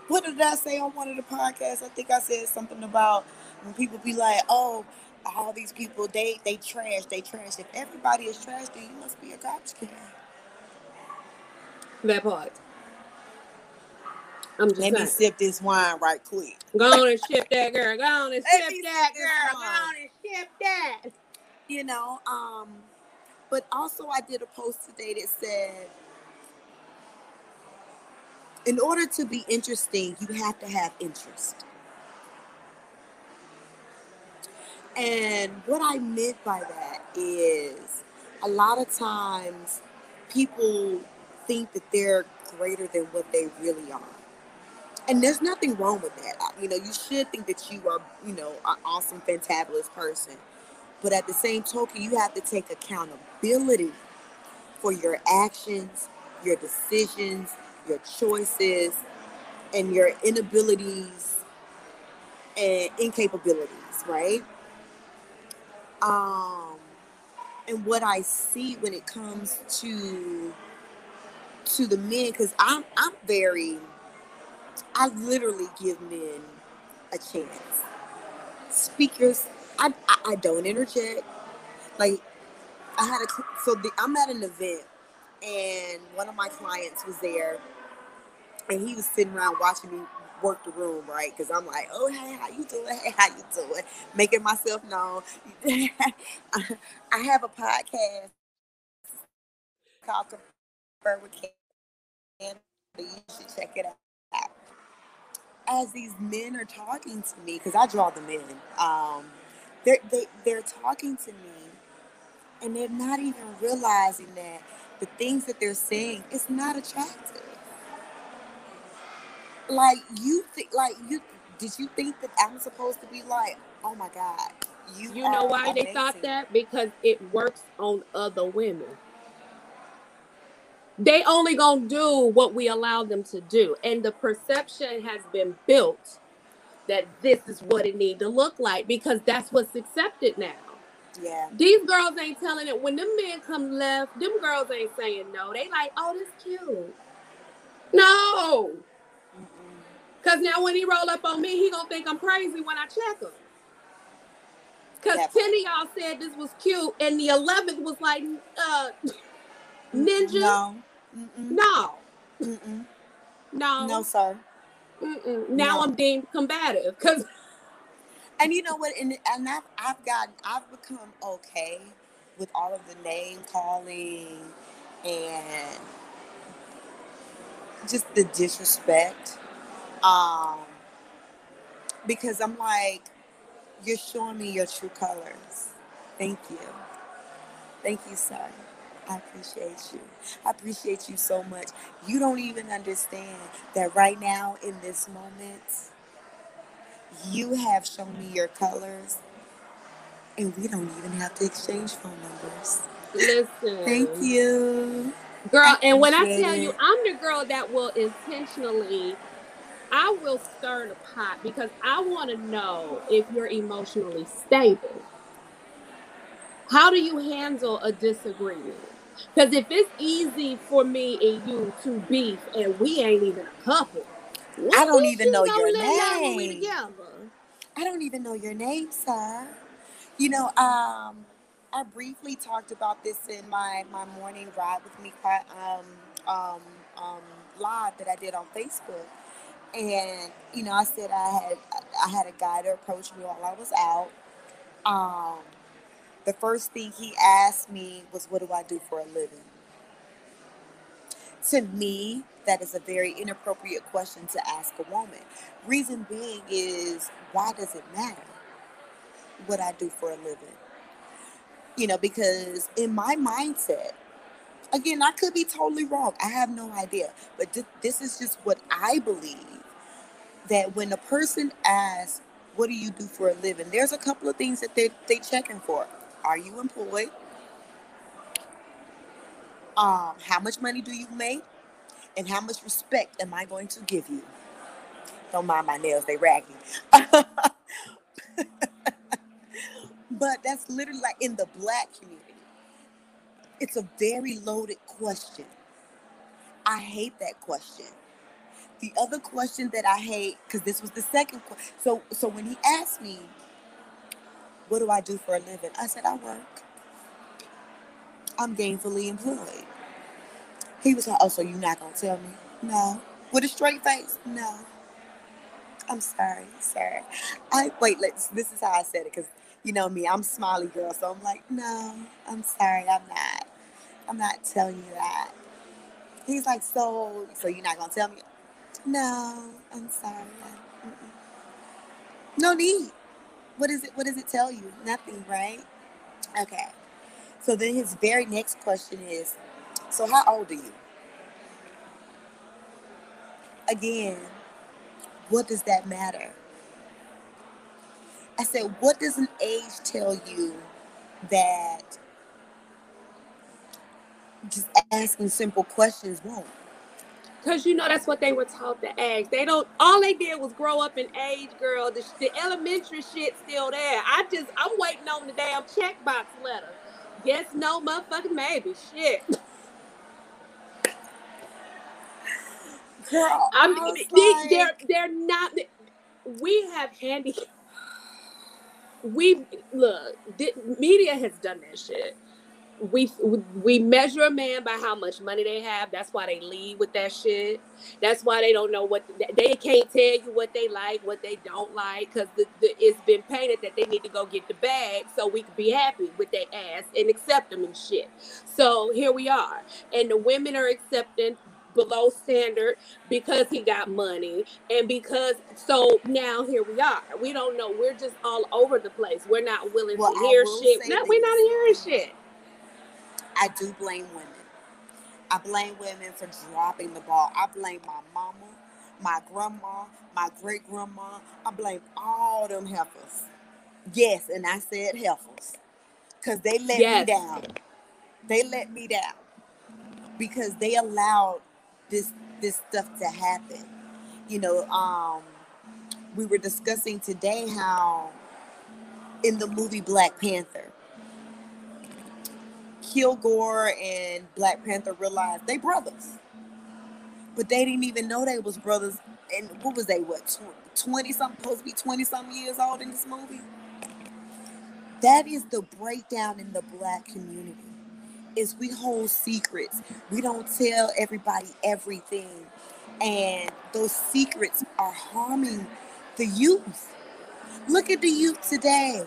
What did I say on one of the podcasts? I think I said something about when people be like, "Oh, all these people they they trash, they trash." If everybody is trash, then you must be a garbage can. That part. I'm just Let saying. me sip this wine right quick. Go on and ship that girl. Go on and that sip this girl. Go on and ship that. You know, um, but also I did a post today that said, in order to be interesting, you have to have interest. And what I meant by that is a lot of times people think that they're greater than what they really are. And there's nothing wrong with that. You know, you should think that you are, you know, an awesome, fantabulous person. But at the same token, you have to take accountability for your actions, your decisions, your choices, and your inabilities and incapabilities, right? Um, and what I see when it comes to to the men, because I'm I'm very, I literally give men a chance. Speakers, I I, I don't interject. Like I had a so the, I'm at an event and one of my clients was there and he was sitting around watching me work the room, right? Because I'm like, oh hey, how you doing? Hey, how you doing? Making myself known. I have a podcast called Confer with Candor. You should check it out. As these men are talking to me, because I draw them in, um, they're they, they're talking to me, and they're not even realizing that the things that they're saying is not attractive like you think like you did you think that I'm supposed to be like, oh my God, you You know why they thought that? Because it works on other women. They only gonna do what we allow them to do, and the perception has been built that this is what it need to look like because that's what's accepted now. Yeah. These girls ain't telling it when them men come left. Them girls ain't saying no. They like, oh, this cute. No. Cause now when he roll up on me, he gonna think I'm crazy when I check him. Cause That ten of y'all said this was cute, and the eleventh was like, uh, ninja. No. Mm-mm. No, Mm-mm. no, No, sir. Mm-mm. Now No. I'm deemed combative because And you know what? And and I've I've gotten I've become okay with all of the name calling and just the disrespect. Um because I'm like, you're showing me your true colors. Thank you. Thank you, sir. I appreciate you. I appreciate you so much. You don't even understand that right now in this moment, you have shown me your colors, and we don't even have to exchange phone numbers. listen, Thank you. girl. I and when I tell you. I'm the girl that will intentionally, I will stir the pot because I want to know if you're emotionally stable. How do you handle a disagreement? Because if it's easy for me and you to beef and we ain't even a couple, I don't even know your let level we name. I don't even know your name, sir. You know, um, I briefly talked about this in my my morning ride with me um, um, um, live that I did on Facebook, and you know I said I had I had a guy to approach me while I was out. Um, the first thing he asked me was, "What do I do for a living?" To me, that is a very inappropriate question to ask a woman. Reason being is, why does it matter what I do for a living? You know, because in my mindset, again, I could be totally wrong. I have no idea. But this is just what I believe that when a person asks, What do you do for a living? There's a couple of things that they, they checking for. Are you employed? Um, how much money do you make? And how much respect am I going to give you? Don't mind my nails, they raggy. but that's literally like in the black community. It's a very loaded question. I hate that question. The other question that I hate, because this was the second question. So so when he asked me, what do I do for a living? I said, I work. I'm gainfully employed. He was like, Oh, so you're not gonna tell me? No. With a straight face? No. I'm sorry, sir. I wait, let's this is how I said it because you know me, I'm smiley girl, so I'm like, no, I'm sorry, I'm not. I'm not telling you that. He's like, so so you're not gonna tell me? No, I'm sorry. No need. What is it? What does it tell you? Nothing, right? Okay. So then his very next question is, so, how old are you? Again, what does that matter? I said, what does an age tell you that just asking simple questions won't? Cause you know that's what they were taught to ask. They don't. All they did was grow up in age, girl. The, the elementary shit still there. I just I'm waiting on the damn checkbox letter. Yes, no, motherfucking maybe. Shit. Girl, I mean, they, like... they're they're not. We have handy. We look. Media has done that shit we we measure a man by how much money they have. That's why they lead with that shit. That's why they don't know what they can't tell you what they like, what they don't like, because the, the, it's been painted that they need to go get the bag so we can be happy with their ass and accept them and shit. So here we are, and the women are accepting below standard because he got money and because so now here we are. We don't know. We're just all over the place. We're not willing well, to hear shit. no, we're not hearing shit I do blame women. I blame women for dropping the ball. I blame my mama, my grandma, my great grandma. I blame all them heifers. Yes, and I said heifers. Because they let yes. me down. They let me down. Because they allowed this this stuff to happen. You know, um, we were discussing today how in the movie Black Panther, Kilgore and Black Panther realized they brothers. But they didn't even know they was brothers. And what was they, what, 20 something, supposed to be 20 something years old in this movie? That is the breakdown in the black community. Is we hold secrets. We don't tell everybody everything. And those secrets are harming the youth. Look at the youth today.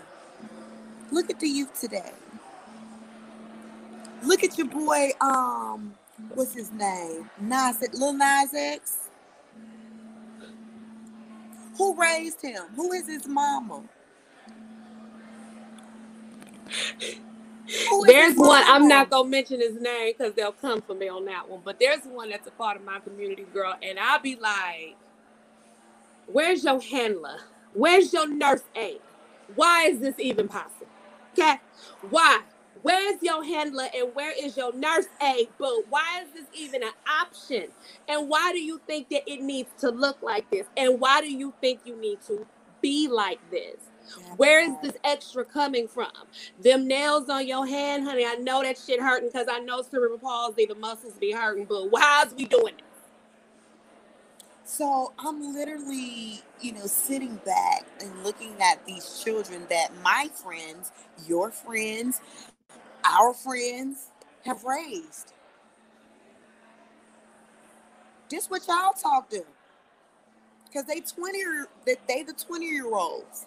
Look at the youth today. Look at your boy, um, what's his name? Nas, Lil Nas X. Who raised him? Who is his mama? there's one. I'm not gonna mention his name because they'll come for me on that one. But there's one that's a part of my community, girl, and I'll be like, "Where's your handler? Where's your nurse aide? Why is this even possible? Okay, why? Where's your handler and where is your nurse aide? But why is this even an option? And why do you think that it needs to look like this? And why do you think you need to be like this? Where is this extra coming from? Them nails on your hand, honey. I know that shit hurting because I know cerebral palsy, the muscles be hurting, but why is we doing it? So I'm literally, you know, sitting back and looking at these children that my friends, your friends, our friends have raised. Just what y'all talk to. Cause they 20 they, they the 20 year olds.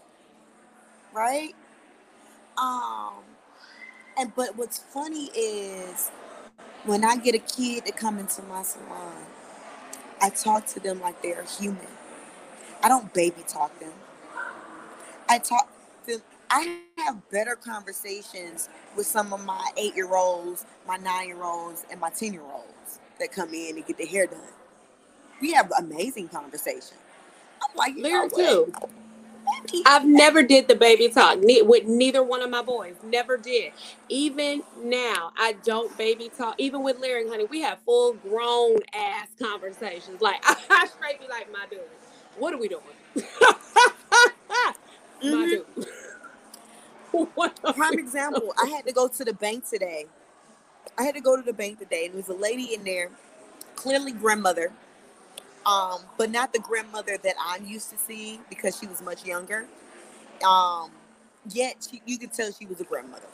Right? Um and but what's funny is when I get a kid to come into my salon, I talk to them like they're human. I don't baby talk them. I talk. I have better conversations with some of my eight year olds, my nine year olds, and my 10 year olds that come in and get their hair done. We have amazing conversations. I'm like, you Lyric too. I've never did the baby talk ne- with neither one of my boys. Never did. Even now, I don't baby talk. Even with Lyric, honey, we have full grown ass conversations. Like I straight be like, my dude, what are we doing? mm-hmm. My dude. Prime example, I had to go to the bank today. I had to go to the bank today, and there was a lady in there, clearly grandmother, um, but not the grandmother that I'm used to seeing because she was much younger. Um, yet she, you could tell she was a grandmother.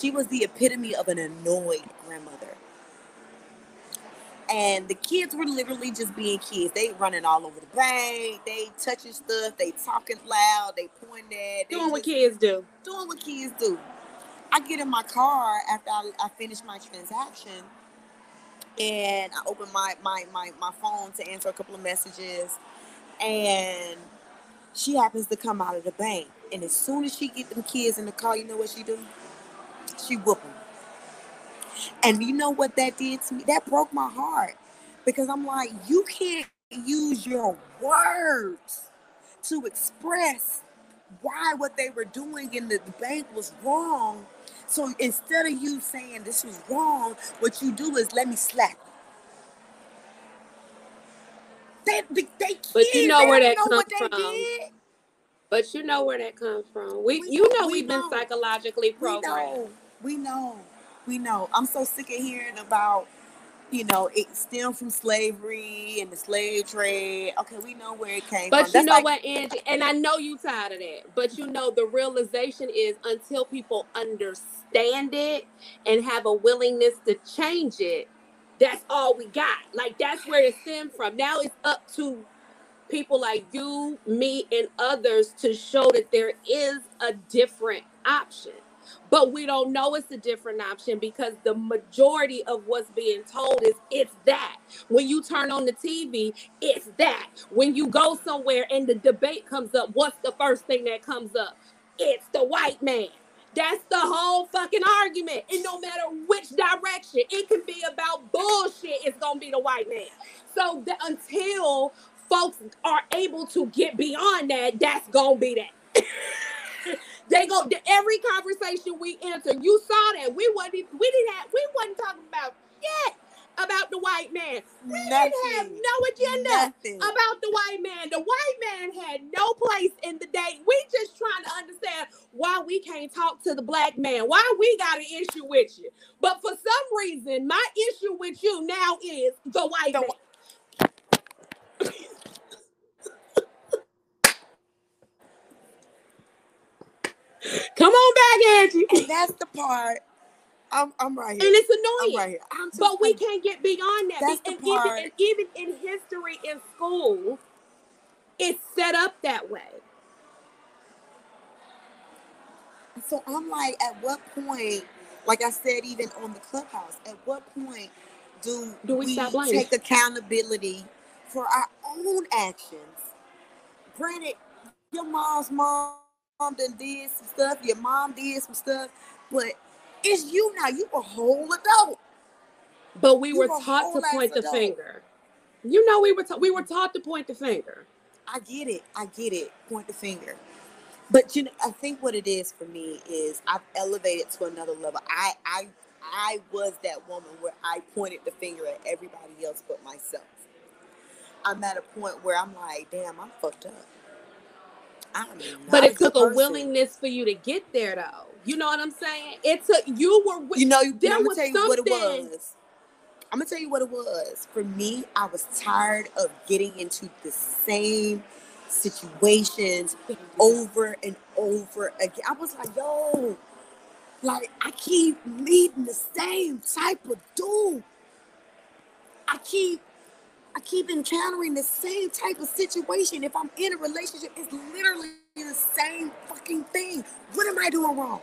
She was the epitome of an annoyed grandmother. And the kids were literally just being kids. They running all over the bank. They touching stuff. They talking loud. They pointing. Doing what kids do. Doing what kids do. I get in my car after I, I finish my transaction and I open my, my my my phone to answer a couple of messages, and she happens to come out of the bank. And as soon as she get them kids in the car, you know what she do? She whoop them. And you know what that did to me? That broke my heart because I'm like, you can't use your words to express why what they were doing in the bank was wrong so instead of you saying this was wrong, what you do is let me slap They, they, they but you know where that know comes from. But you know where that comes from. We, we you know, we have been psychologically programmed. We know. We know. We know. I'm so sick of hearing about you know, it stemmed from slavery and the slave trade. Okay, we know where it came but from. But you know like- what, Angie, and I know you tired of that. But you know, the realization is until people understand it and have a willingness to change it, that's all we got. Like that's where it stemmed from. Now it's up to people like you, me, and others to show that there is a different option but we don't know it's a different option because the majority of what's being told is it's that. When you turn on the TV, it's that. When you go somewhere and the debate comes up, what's the first thing that comes up? It's the white man. That's the whole fucking argument. And no matter which direction, it can be about bullshit, it's gonna be the white man. So that until folks are able to get beyond that, that's gonna be that. They go to every conversation we enter. You saw that we wasn't we didn't have we wasn't talking about yet about the white man. We Nothing. didn't have no agenda Nothing. about the white man. The white man had no place in the day. We just trying to understand why we can't talk to the black man. Why we got an issue with you. But for some reason, my issue with you now is the white the, man. Come on back, Angie. And that's the part. I'm, I'm right here. And it's annoying. I'm right here. I'm but we can't get beyond that. That's and, the part. Even, even in history in school, it's set up that way. So I'm like, at what point, like I said, even on the clubhouse, at what point do, do we, we take accountability for our own actions? Granted, your mom's mom mom done did some stuff, your mom did some stuff, but it's you now. You a whole adult. But we you were taught to point the finger. You know, we were ta- we were taught to point the finger. I get it. I get it. Point the finger. But you know, I think what it is for me is I've elevated to another level. I I I was that woman where I pointed the finger at everybody else but myself. I'm at a point where I'm like, damn, I'm fucked up but it took a person. willingness for you to get there, though. You know what I'm saying? It took you were. You know, there I'm gonna tell you what it was. I'm gonna tell you what it was. For me, I was tired of getting into the same situations over and over again. I was like, yo, Like I keep meeting the same type of dude. I keep I keep encountering the same type of situation. If I'm in a relationship, it's literally the same fucking thing. What am I doing wrong?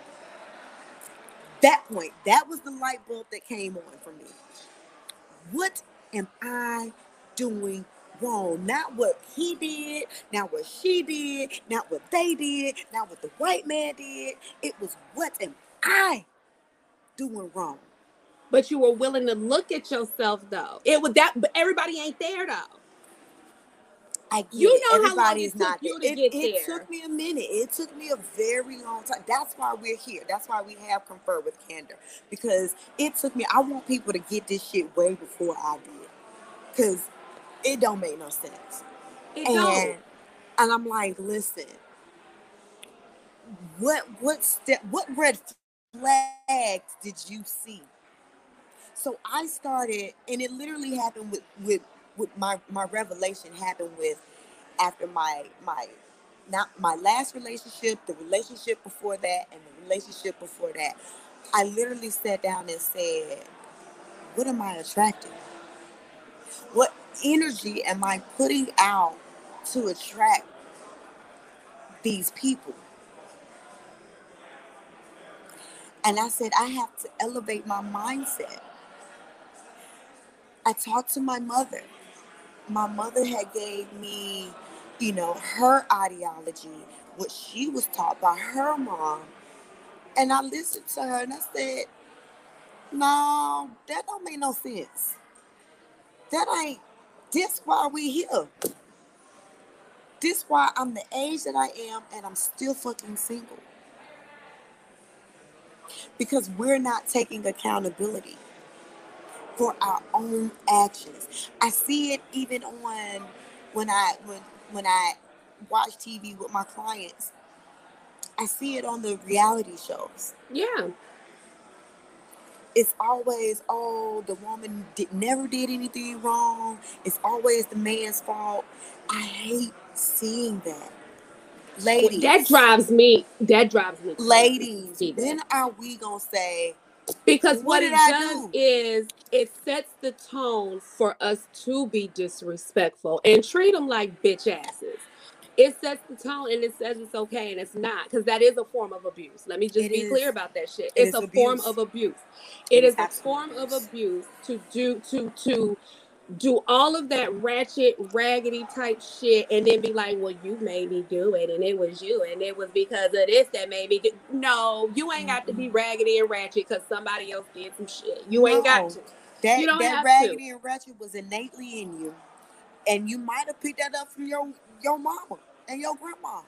That point, that was the light bulb that came on for me. What am I doing wrong? Not what he did, not what she did, not what they did, not what the white man did. It was what am I doing wrong? But you were willing to look at yourself though. It was that, but everybody ain't there though. I get You it. know how long it took not you to It, get it there. took me a minute. It took me a very long time. That's why we're here. That's why we have confer with candor because it took me. I want people to get this shit way before I did because it don't make no sense. It and don't. and I'm like, listen, what what step what red flags did you see? So I started, and it literally happened with with with my my revelation happened with after my my not my last relationship, the relationship before that, and the relationship before that. I literally sat down and said, "What am I attracting? What energy am I putting out to attract these people?" And I said, I have to elevate my mindset. I talked to my mother. My mother had gave me, you know, her ideology, what she was taught by her mom. And I listened to her and I said, no, that don't make no sense. That ain't, this why we here. This why I'm the age that I am and I'm still fucking single. Because we're not taking accountability for our own actions. I see it even on when I when when I watch TV with my clients. I see it on the reality shows. Yeah. It's always oh the woman did never did anything wrong. It's always the man's fault. I hate seeing that. Ladies, That drives me. That drives me. ladies, when are we gonna say Because What what, it does do? is it sets the tone for us to be disrespectful and treat them like bitch asses. It sets the tone and it says it's okay and it's not because that is a form of abuse. Let me just It be is. clear about that shit. It It's a form of abuse. It It is is a form of abuse. abuse to do to to do all of that ratchet, raggedy type shit, and then be like, "Well, you made me do it, and it was you, and it was because of this that made me do." No, you ain't got to be raggedy and ratchet because somebody else did some shit. You ain't got to. That You don't that raggedy and ratchet was innately in you, and you might have picked that up from your your mama and your grandma.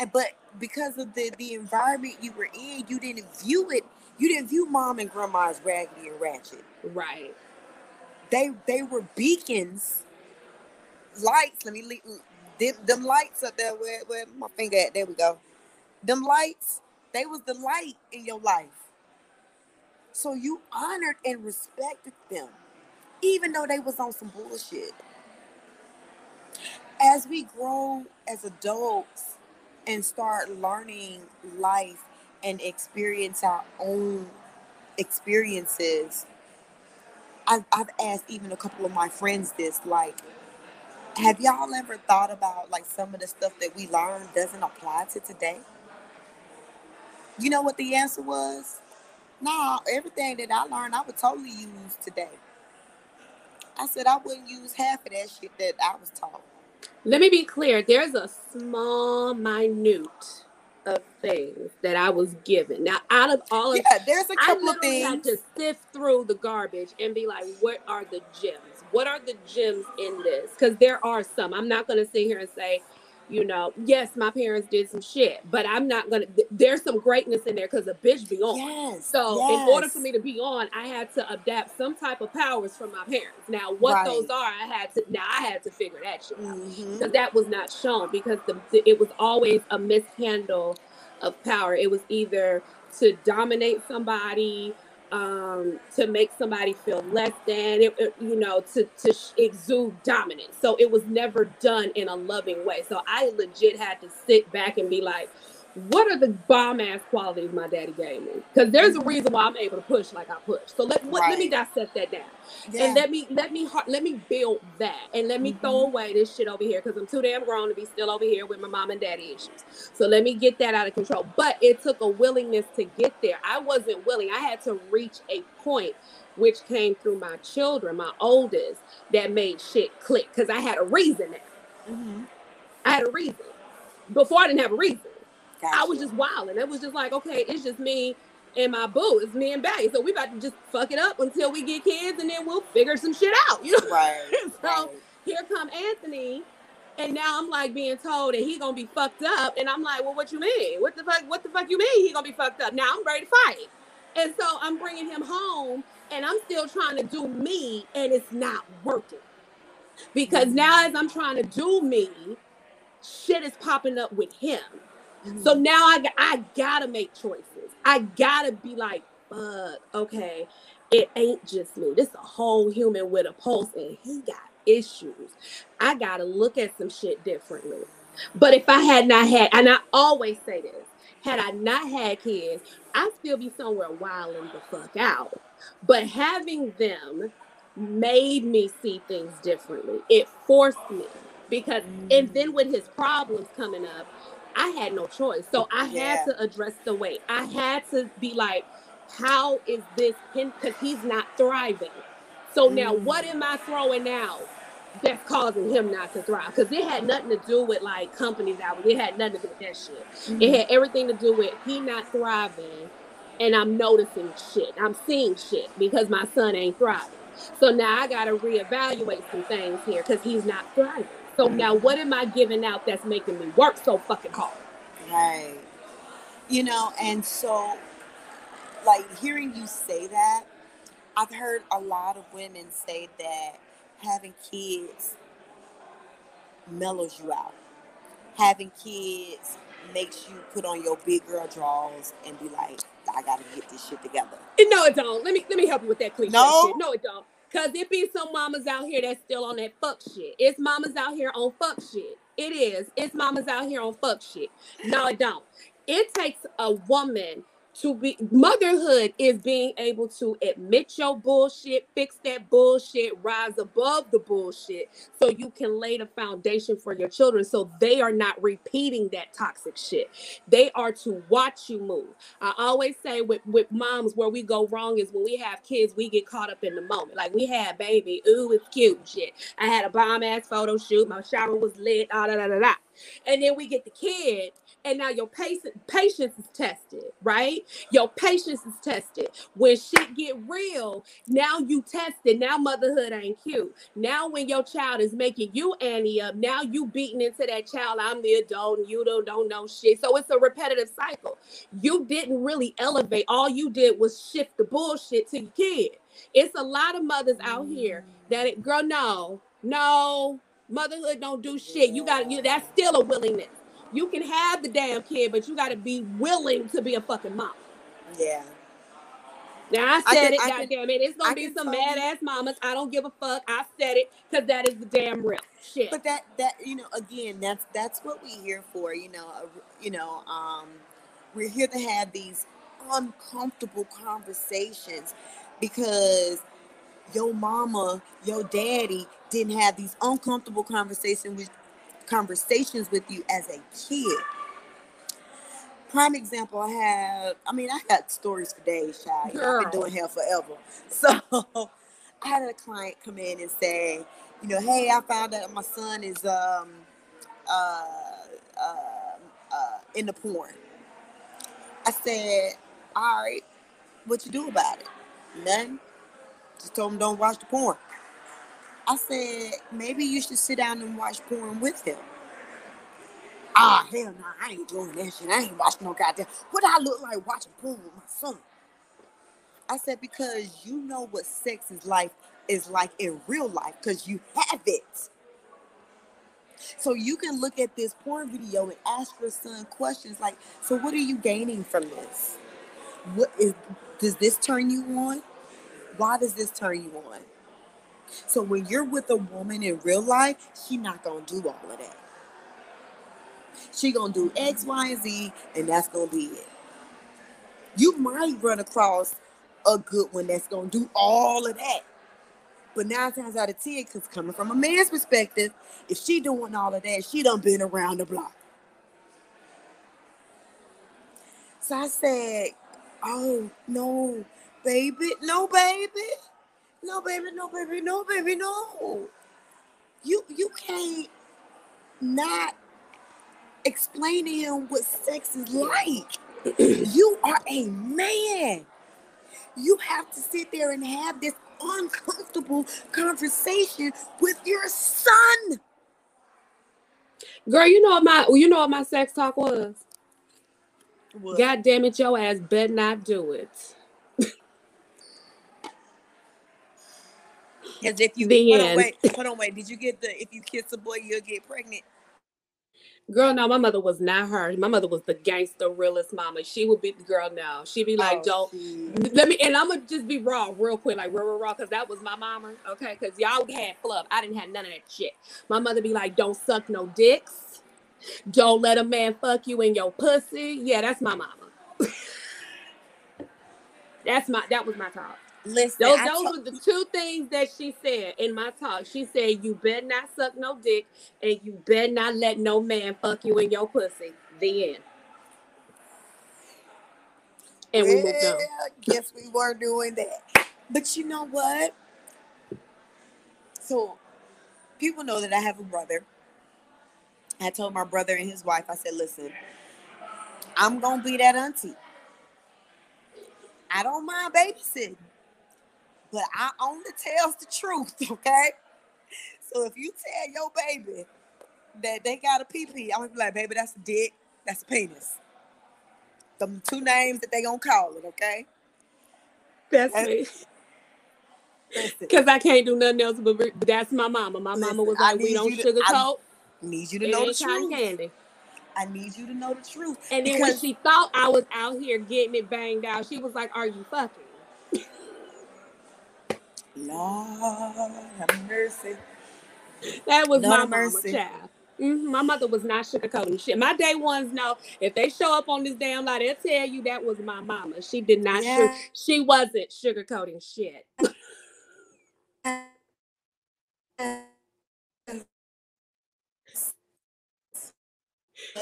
And but because of the the environment you were in, you didn't view it. You didn't view mom and grandma as raggedy and ratchet. Right. They they were beacons, lights. Let me leave them, lights up there. Where where my finger at? There we go. Them lights. They was the light in your life. So you honored and respected them, even though they was on some bullshit. As we grow as adults and start learning life and experience our own experiences, I've, I've asked even a couple of my friends this, like, have y'all ever thought about like some of the stuff that we learned doesn't apply to today? You know what the answer was? No, everything that I learned, I would totally use today. I said I wouldn't use half of that shit that I was taught. Let me be clear. There's a small, minute of things that I was given. Now, out of all of Yeah, there's a couple of literally had things. to sift through the garbage and be like, what are the gems? What are the gems in this? Because there are some. I'm not going to sit here and say, you know, yes, my parents did some shit, but I'm not to. There's some greatness in there because a bitch be on. Yes. So, in order for me to be on, I had to adapt some type of powers from my parents. Now, what Right. those are, I had to. Now, I had to figure that shit out mm-hmm. because that was not shown because the, the- it was always a mishandle of power. It was either to dominate somebody, um, to make somebody feel less than, it, it- you know, to to exude dominance. So it was never done in a loving way. So I legit had to sit back and be like, what are the bomb ass qualities my daddy gave me? Because there's a mm-hmm. reason why I'm able to push like I push. So let right. let me dissect that down, yeah. and let me let me let me build that, and let me mm-hmm. throw away this shit over here because I'm too damn grown to be still over here with my mom and daddy issues. So let me get that out of control. But it took a willingness to get there. I wasn't willing. I had to reach a point which came through my children, my oldest, that made shit click because I had a reason now. Mm-hmm. I had a reason. Before I didn't have a reason. Gotcha. I was just wilding. It was just like, okay, it's just me and my boo. It's me and Bay. So we about to just fuck it up until we get kids, and then we'll figure some shit out. You know. Right. so right. here come Anthony, and now I'm like being told that he gonna be fucked up, and I'm like, well, what you mean? What the fuck? What the fuck you mean he gonna be fucked up? Now I'm ready to fight, and so I'm bringing him home, and I'm still trying to do me, and it's not working because mm-hmm. now as I'm trying to do me, shit is popping up with him. Mm-hmm. So now I, I gotta make choices. I gotta be like, fuck, okay, it ain't just me. This a whole human with a pulse, and he got issues. I gotta look at some shit differently. But if I had not had, and I always say this, had I not had kids, I'd still be somewhere wilding the fuck out. But having them made me see things differently. It forced me because, and then with his problems coming up, I had no choice. So I had yeah. to address the weight. I had to be like, how is this him? because he's not thriving. So mm. now what am I throwing out that's causing him not to thrive? Because it had nothing to do with like companies out. It had nothing to do with that shit. Mm. It had everything to do with he not thriving and I'm noticing shit. I'm seeing shit because my son ain't thriving. So now I gotta reevaluate some things here because he's not thriving. So now what am I giving out that's making me work so fucking hard? Right. You know, and so like hearing you say that, I've heard a lot of women say that having kids mellows you out. Having kids makes you put on your big girl drawers and be like, I gotta get this shit together. No, it don't. Let me let me help you with that cliche no? shit. No, it don't. Cause it be some mamas out here that's still on that fuck shit. It's mamas out here on fuck shit. It is. It's mamas out here on fuck shit. No, it don't. It takes a woman to be motherhood is being able to admit your bullshit, fix that bullshit, rise above the bullshit so you can lay the foundation for your children so they are not repeating that toxic shit. They are to watch you move. I always say with, with moms where we go wrong is when we have kids, we get caught up in the moment. Like we had baby, ooh, it's cute shit. I had a bomb ass photo shoot, my shower was lit, da da da da. And then we get the kid and now your patience patience is tested, right? Your patience is tested. When shit get real, now you tested. Now motherhood ain't cute. Now when your child is making you Annie up, now you beating into that child. I'm the adult and you don't don't know shit. So it's a repetitive cycle. You didn't really elevate. All you did was shift the bullshit to your kid. It's a lot of mothers out here that it, girl, no, no, motherhood don't do shit. You got you. That's still a willingness you can have the damn kid, but you got to be willing to be a fucking mom. Yeah. Now I said I can, it, goddamn it. It's gonna I be some mad ass mamas. I don't give a fuck. I said it because that is the damn real shit. But that that you know again that's that's what we're here for. You know, uh, you know, um, we're here to have these uncomfortable conversations because your mama, your daddy didn't have these uncomfortable conversations with conversations with you as a kid. Prime example, I have, I mean, I got stories for days, child. I've been doing hair forever. So I had a client come in and say, you know, hey, I found out my son is um uh uh, uh in the porn. I said, all right, what you do about it? Nothing. Just told him don't watch the porn. I said, maybe you should sit down and watch porn with him. Ah, hell no, I ain't doing that shit. I ain't watching no goddamn. What I look like watching porn with my son? I said, because you know what sex is like is like in real life, because you have it. So you can look at this porn video and ask your son questions like, so what are you gaining from this? What is does this turn you on? Why does this turn you on? So when you're with a woman in real life, she not gonna do all of that. She gonna do X, Y, and Z, and that's gonna be it. You might run across a good one that's gonna do all of that. But nine times out of ten, because coming from a man's perspective, if she doing all of that, she done been around the block. So I said, Oh no, baby, no baby, no baby, no baby, no baby, no. You you can't not explain to him what sex is like. you are a man. You have to sit there and have this uncomfortable conversation with your son. Girl, you know what my you know what my sex talk was? What? God damn it, your ass better not do it. As if you the hold end. on, wait, hold on, wait. Did you get the if you kiss a boy, you'll get pregnant? Girl, no, my mother was not her. My mother was the gangster realest mama. She would be the girl now. She'd be like, oh, don't let me and I'm gonna just be raw real quick, like raw, raw, raw, because that was my mama. Okay, because y'all had fluff. I didn't have none of that shit. My mother be like, don't suck no dicks. Don't let a man fuck you in your pussy. Yeah, that's my mama. that's my that was my talk. Listen, those, those were the two things that she said in my talk. She said, "You better not suck no dick, and you better not let no man fuck you in your pussy." The end. And we moved on. Guess we were doing that, but you know what? So, people know that I have a brother. I told my brother and his wife, I said, "Listen, I'm gonna be that auntie. I don't mind babysitting." But I only tells the truth, okay? So if you tell your baby that they got a pee, I'm gonna be like, baby, that's a dick, that's a penis. The two names that they gonna call it, okay? That's and, me. Because I can't do nothing else but that's my mama. My Listen, mama was like, we don't to, sugarcoat. I need you to know the truth. Candy. I need you to know the truth. And then when she thought I was out here getting it banged out, she was like, Are you fucking? Lord have mercy. That was Lord my mercy. mama child. Mm-hmm. My mother was not sugarcoating shit. My day ones know if they show up on this damn lie, they'll tell you that was my mama. She did not. Yeah. she wasn't sugarcoating shit.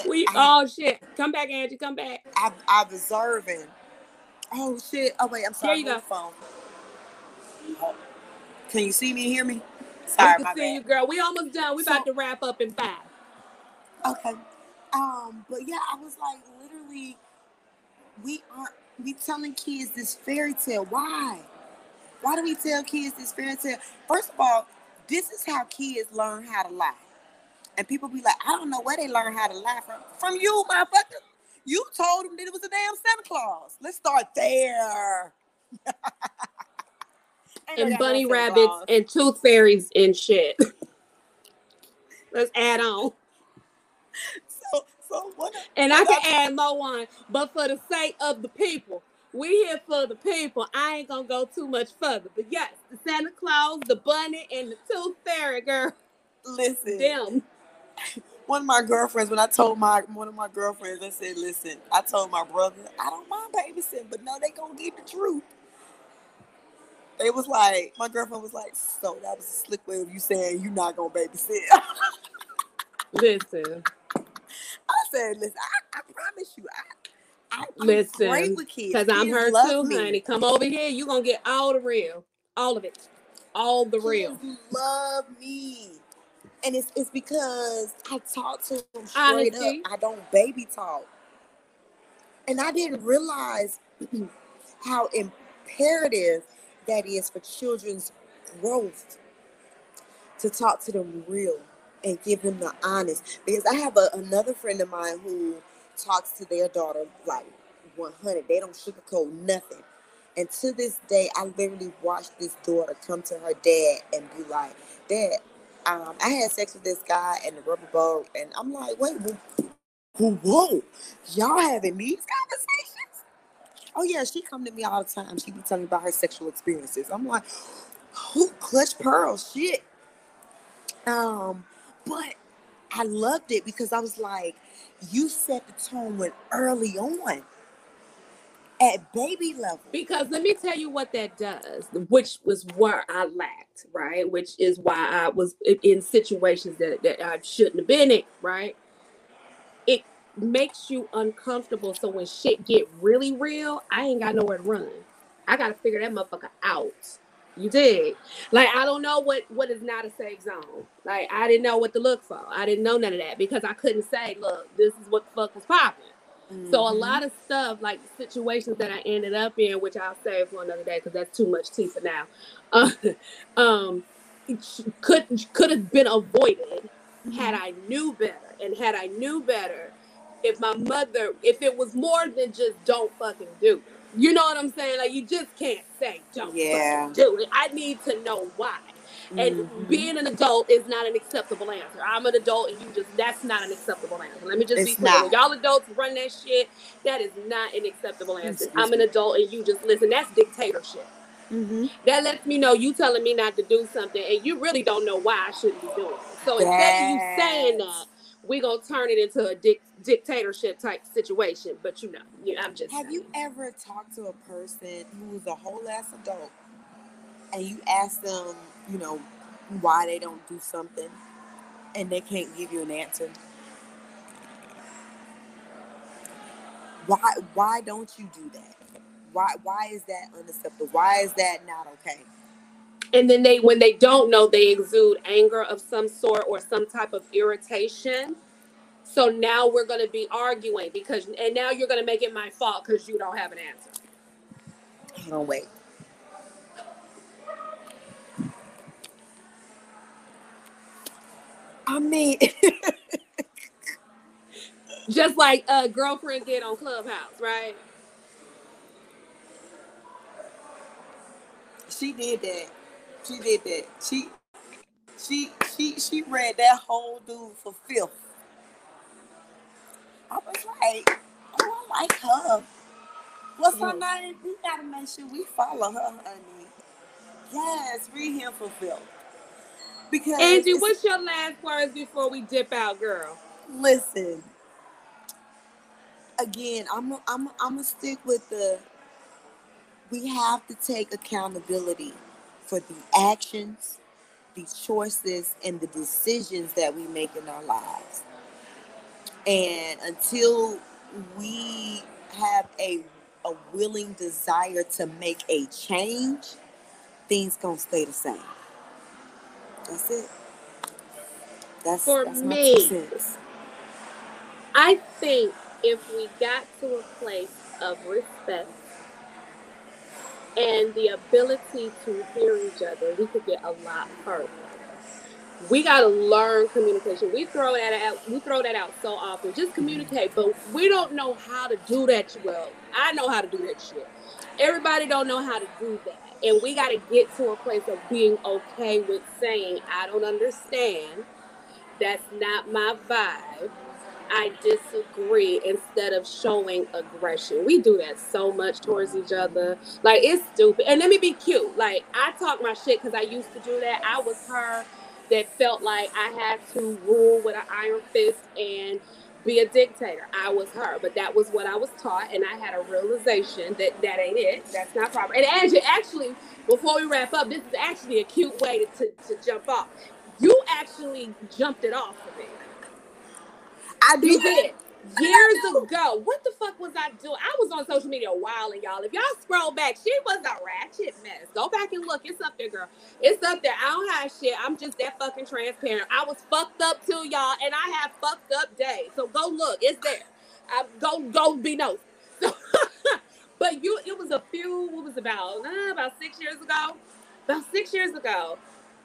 we oh shit. Come back, Angie. Come back. I, I'm observing. Oh shit. Oh wait. I'm sorry. There you go. Phone. Can you see me and hear me? Sorry, I can see bad. you, girl. We almost done. We so, about to wrap up in five. Okay. Um, but yeah, I was like, literally, we aren't we telling kids this fairy tale. Why? Why do we tell kids this fairy tale? First of all, this is how kids learn how to lie. And people be like, I don't know where they learn how to lie from. From you, motherfucker. You told them that it was a damn Santa Claus. Let's start there. and bunny rabbits and tooth fairies and shit. Let's add on. So, so what? And I can add more on, but for the sake of the people, we here for the people. I ain't gonna go too much further, but yes, the Santa Claus, the bunny, and the tooth fairy girl. Listen, them. One of my girlfriends, when I told my one of my girlfriends, I said, "Listen, I told my brother I don't mind babysitting, but no, they gonna get the truth." It was like my girlfriend was like, "So that was a slick way of you saying you're not gonna babysit." listen, I said, "Listen, I, I promise you, I, I listen, because I'm her too, me. honey. Come over here, you gonna get all the real, all of it, all the real. love me." And it's, it's because I talk to them straight Honesty. up. I don't baby talk. And I didn't realize how imperative that is for children's growth to talk to them real and give them the honest. Because I have a, another friend of mine who talks to their daughter like 100. They don't sugarcoat nothing. And to this day, I literally watched this daughter come to her dad and be like, Dad, um, I had sex with this guy in the rubber boat. And I'm like, wait, whoa, whoa, y'all having these conversations? Oh yeah, she come to me all the time. She be telling me about her sexual experiences. I'm like, who clutch pearl shit. Um, but I loved it because I was like, you set the tone when early on at baby level. Because let me tell you what that does, which was where I lacked, right? Which is why I was in situations that, that I shouldn't have been in, right? Makes you uncomfortable. So when shit get really real, I ain't got nowhere to run. I gotta figure that motherfucker out. You did. Like I don't know what what is not a safe zone. Like I didn't know what to look for. I didn't know none of that because I couldn't say, look, this is what the fuck was popping. Mm-hmm. So a mm-hmm. lot of stuff, like situations that I ended up in, which I'll save for another day because that's too much tea for now. Uh, um, could could have been avoided mm-hmm. had I knew better, and had I knew better, if my mother, if it was more than just don't fucking do it. You know what I'm saying? Like you just can't say don't yeah. do it. I need to know why. And mm-hmm. being an adult is not an acceptable answer. I'm an adult, and you just that's not an acceptable answer. Let me just it's be clear. When y'all adults run that shit, that is not an acceptable answer. Excuse I'm an adult, and you just listen. That's dictatorship. Mm-hmm. That lets me know you telling me not to do something, and you really don't know why I shouldn't be doing it. So instead of you saying that, we're gonna turn it into a dic- dictatorship type situation. But you know, yeah, I'm just. Have saying. you ever talked to a person who's a whole ass adult, and you ask them, you know, why they don't do something, and they can't give you an answer? Why? Why don't you do that? Why? Why is that unacceptable? Why is that not okay? And then they when they don't know they exude anger of some sort or some type of irritation. So now we're going to be arguing because and now you're going to make it my fault because you don't have an answer. Hold on wait. I mean just like a girlfriend did on Clubhouse right? She did that she did that. She she she she read that whole dude for filth. I was like, oh, I like her. What's her name? We gotta make sure we follow her, honey. Yes, read him for filth. Because Angie, what's your last words before we dip out, girl? Listen. Again, I'm a, I'm a, I'm gonna stick with the. We have to take accountability for the actions, the choices, and the decisions that we make in our lives. And until we have a, a willing desire to make a change, things gonna stay the same. That's it. That's for that's me. I think if we got to a place of respect and the ability to hear each other, we could get a lot further. We got to learn communication. We throw that out. We throw that out so often. Just communicate, but we don't know how to do that. Well, I know how to do that shit. Everybody don't know how to do that, and we got to get to a place of being okay with saying, "I don't understand. That's not my vibe." I disagree instead of showing aggression. We do that so much towards each other. Like it's stupid. And let me be cute. Like I talk my shit because I used to do that. I was her that felt like I had to rule with an iron fist and be a dictator. I was her, but that was what I was taught, and I had a realization that that ain't it. That's not proper. And Angie, actually, before we wrap up, this is actually a cute way to, to, to jump off. You actually jumped it off for me. I did. Years ago, what the fuck was I doing? I was on social media a while, and y'all, if y'all scroll back, she was a ratchet mess. Go back and look. It's up there, girl. It's up there. I don't have shit. I'm just that fucking transparent. I was fucked up too, y'all, and I have fucked up days. So go look. It's there. I, go go be no. So, but you, it was a few. What was about? Uh, about six years ago. About six years ago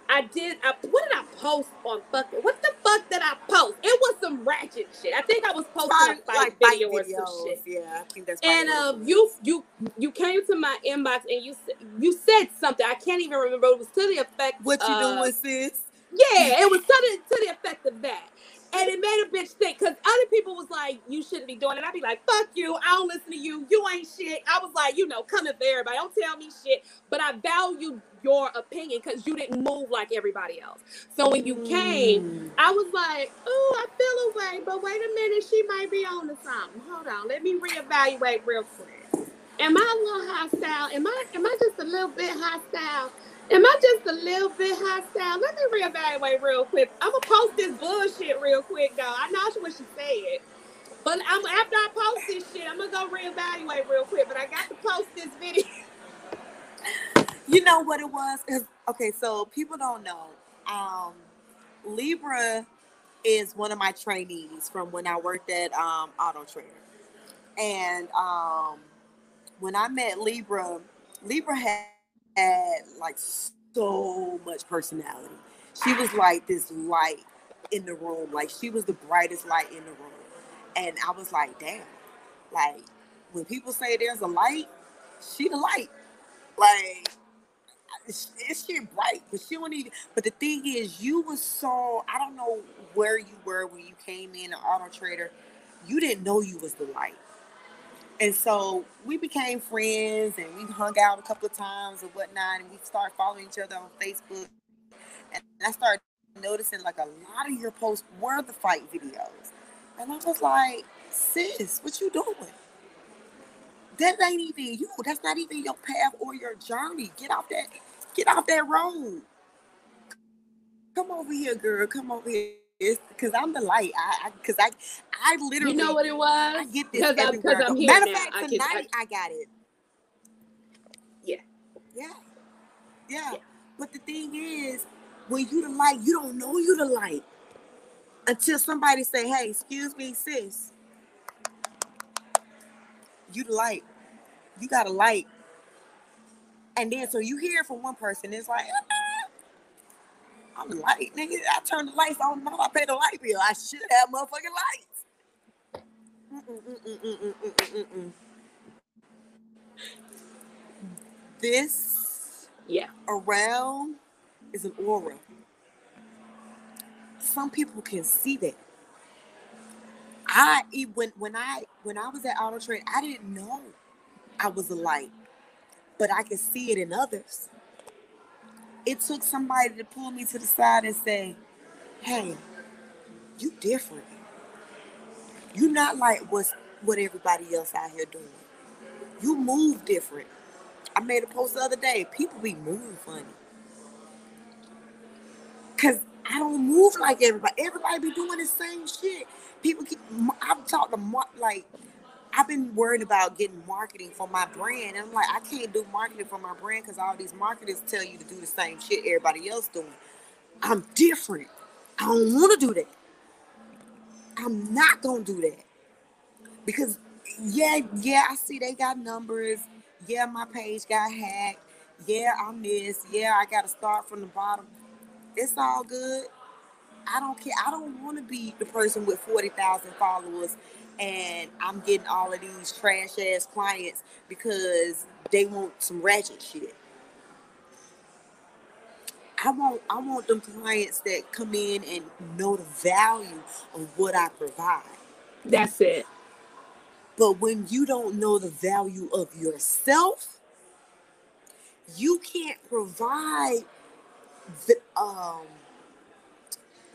I did. I, what did I post on fucking? What the fuck did I post? It was some ratchet shit. I think I was posting a fight like video or some shit. Yeah, I think that's. And um, you you you came to my inbox and you you said something. I can't even remember. It was to the effect. What you uh, doing, sis? Yeah, it was to the to the effect of that. And it made a bitch think because other people was like, you shouldn't be doing it. I'd be like, fuck you. I don't listen to you. You ain't shit. I was like, you know, coming for everybody. Don't tell me shit. But I value your opinion because you didn't move like everybody else. So when you came, mm. I was like, oh, I feel away. But wait a minute, she might be on to something. Hold on. Let me reevaluate real quick. Am I a little hostile? Am I am I just a little bit hostile? Am I just a little bit hostile? Let me reevaluate real quick. I'm gonna post this bullshit real quick, though. I know what she said, but I'm after I post this shit, I'm gonna go reevaluate real quick. But I got to post this video. You know what it was? Okay, so people don't know. Um, Libra is one of my trainees from when I worked at um, Auto Trader, and um, when I met Libra, Libra had had like so much personality. She was like this light in the room. Like she was the brightest light in the room. And I was like, damn. Like when people say there's a light, she the light. Like it's, shit bright, but she don't even. But the thing is, you was so I don't know where you were when you came in an Auto Trader. You didn't know you was the light. And so we became friends and we hung out a couple of times or whatnot. And we started following each other on Facebook. And I started noticing like a lot of your posts were the fight videos. And I was like, sis, what you doing? That ain't even you. That's not even your path or your journey. Get off that, get off that road. Come over here, girl. Come over here. It's because I'm the light. I because I, I, I literally. You know what it was? I get this everywhere. I'm, I'm here Matter of fact, tonight I, can, I, I, got it. Yeah. yeah. Yeah. Yeah. But the thing is, when you the light, you don't know you the light until somebody say, "Hey, excuse me, sis." You the light. You got a light. And then so you hear from one person, it's like, I'm light, nigga. I turn the lights on. Now I pay the light bill. I should have motherfucking lights. This, yeah, around is an aura. Some people can see that. I when when I when I was at Auto Trade, I didn't know I was a light, but I could see it in others it took somebody to pull me to the side and say, hey, you different. You're not like what's what everybody else out here doing. You move different. I made a post the other day. People be moving funny. Cause I don't move like everybody. Everybody be doing the same shit. People keep. I've talked to like I've been worried about getting marketing for my brand. And I'm like, I can't do marketing for my brand because all these marketers tell you to do the same shit everybody else doing. I'm different. I don't want to do that. I'm not gonna do that. Because yeah, yeah, I see they got numbers. Yeah, my page got hacked. Yeah, I missed. Yeah, I gotta start from the bottom. It's all good. I don't care. I don't want to be the person with 40,000 followers and I'm getting all of these trash ass clients because they want some ratchet shit. I want I want them clients that come in and know the value of what I provide. That's it. But when you don't know the value of yourself, you can't provide the um